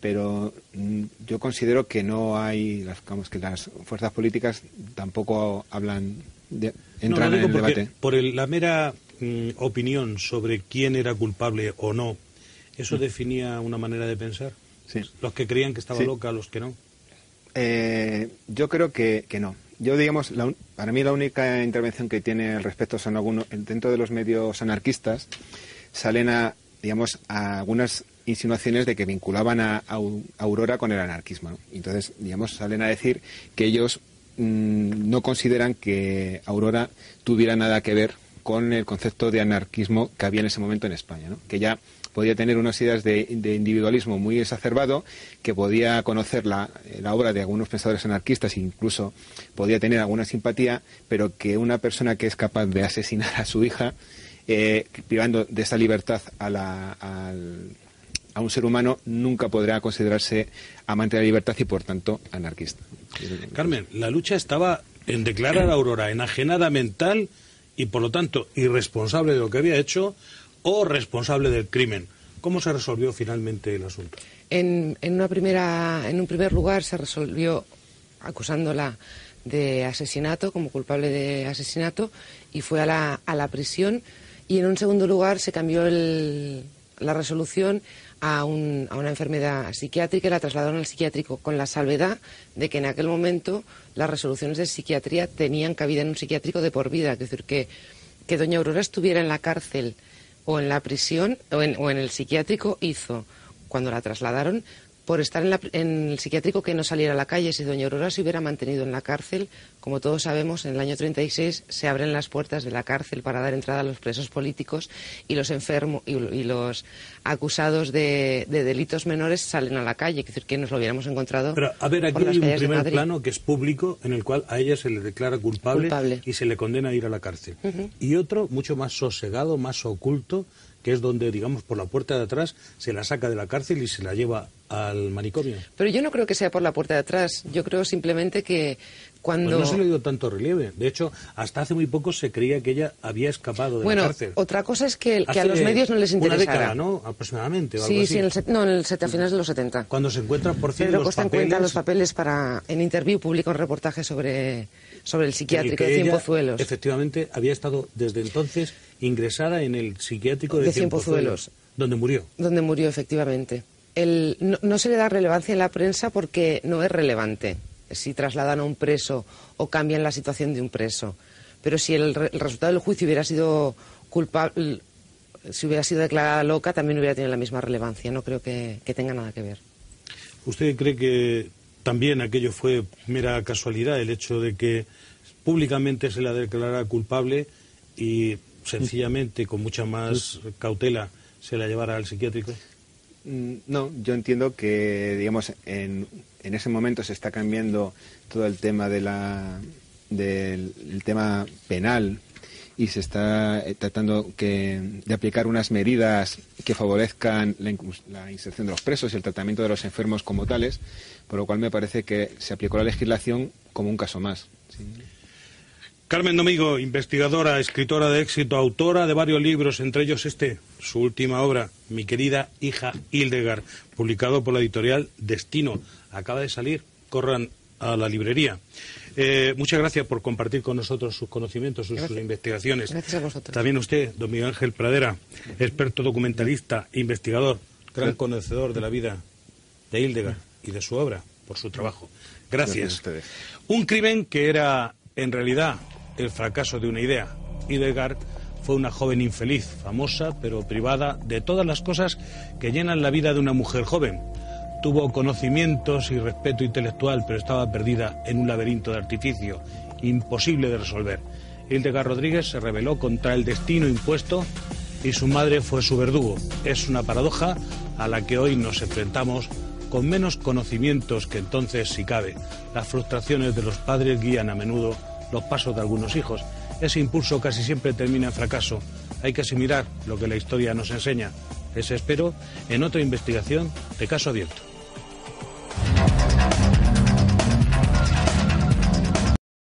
pero mm, yo considero que no hay, digamos, que las fuerzas políticas tampoco hablan, de, entran en el debate. Por la mera mm, opinión sobre quién era culpable o no, ¿eso mm. definía una manera de pensar? Sí. Los que creían que estaba loca, los que no. Eh, yo creo que, que no. Yo, digamos, para mí la única intervención que tiene al respecto son algunos, dentro de los medios anarquistas, salen a, digamos, algunas insinuaciones de que vinculaban a, Aurora con el anarquismo. Entonces, digamos, salen a decir que ellos mm, no consideran que Aurora tuviera nada que ver con el concepto de anarquismo que había en ese momento en España, que ya podía tener unas ideas de, individualismo muy exacerbado, que podía conocer la, la, obra de algunos pensadores anarquistas incluso podía tener alguna simpatía, pero que una persona que es capaz de asesinar a su hija eh, privando de esa libertad a, la, a, un ser humano, nunca podrá considerarse amante de la libertad y, por tanto, anarquista. Carmen, la lucha estaba en declarar a Aurora enajenada mental y, por lo tanto, irresponsable de lo que había hecho o responsable del crimen. ¿Cómo se resolvió finalmente el asunto? En, en, una primera, en un primer lugar se resolvió acusándola de asesinato, como culpable de asesinato, y fue a la, a la prisión y en un segundo lugar se cambió la resolución a, una enfermedad psiquiátrica y la trasladaron al psiquiátrico, con la salvedad de que en aquel momento las resoluciones de psiquiatría tenían cabida en un psiquiátrico de por vida. Es decir, que, que doña Aurora estuviera en la cárcel o en la prisión o en, o en el psiquiátrico hizo, cuando la trasladaron, por estar en, el psiquiátrico que no saliera a la calle. Si doña Aurora se hubiera mantenido en la cárcel, como todos sabemos, en el año 36 se abren las puertas de la cárcel para dar entrada a los presos políticos y los enfermos y, los acusados de, delitos menores salen a la calle. Es decir, que nos lo hubiéramos encontrado. Pero, a ver, aquí hay un primer plano que es público, en el cual a ella se le declara culpable, y se le condena a ir a la cárcel. Y otro, mucho más sosegado, más oculto, que es donde, digamos, por la puerta de atrás se la saca de la cárcel y se la lleva al manicomio. Pero yo no creo que sea por la puerta de atrás. Yo creo simplemente que cuando... Pues no se le dio tanto relieve. De hecho, hasta hace muy poco se creía que ella había escapado de la cárcel. otra cosa es que, que a los medios no les interesara. Una década, ¿no? Aproximadamente. sí, sí, en el, no, en el, a finales de los 70. Cuando se encuentran, por cierto, los Costa papeles... cuenta los papeles para... En Interview publica un reportaje sobre, sobre el psiquiátrico de Cienpozuelos. Efectivamente, había estado desde entonces ingresada en el psiquiátrico de, de Cienpozuelos, donde murió. Donde murió, efectivamente. El, no, se le da relevancia en la prensa porque no es relevante si trasladan a un preso o cambian la situación de un preso. Pero si el, resultado del juicio hubiera sido culpable, si hubiera sido declarada loca, también hubiera tenido la misma relevancia. No creo que, que tenga nada que ver. ¿Usted cree que también aquello fue mera casualidad, el hecho de que públicamente se la declarara culpable y sencillamente, con mucha más cautela, se la llevara al psiquiátrico? Mm, no, yo entiendo que, digamos, en, en ese momento se está cambiando todo el tema de la, del tema penal y se está eh, tratando que, de aplicar unas medidas que favorezcan la, inserción de los presos y el tratamiento de los enfermos como tales, por lo cual me parece que se aplicó la legislación como un caso más. Carmen Domingo, investigadora, escritora de éxito, autora de varios libros, entre ellos este, su última obra, Mi querida hija Hildegard, publicado por la editorial Destino. Acaba de salir, corran a la librería. Eh, muchas gracias por compartir con nosotros sus conocimientos, sus, investigaciones. Gracias a vosotros. También usted, don Miguel Ángel Pradera, experto documentalista, investigador, gran conocedor de la vida de Hildegard y de su obra, por su trabajo. Gracias. gracias Un crimen que era, en realidad, el fracaso de una idea. Hildegard fue una joven infeliz, famosa pero privada de todas las cosas que llenan la vida de una mujer joven. Tuvo conocimientos y respeto intelectual, pero estaba perdida en un laberinto de artificio, imposible de resolver. Hildegard Rodríguez se rebeló contra el destino impuesto y su madre fue su verdugo. Es una paradoja a la que hoy nos enfrentamos con menos conocimientos que entonces, si cabe. Las frustraciones de los padres guían a menudo los pasos de algunos hijos. Ese impulso casi siempre termina en fracaso. Hay que asimilar lo que la historia nos enseña. Les espero en otra investigación de caso abierto.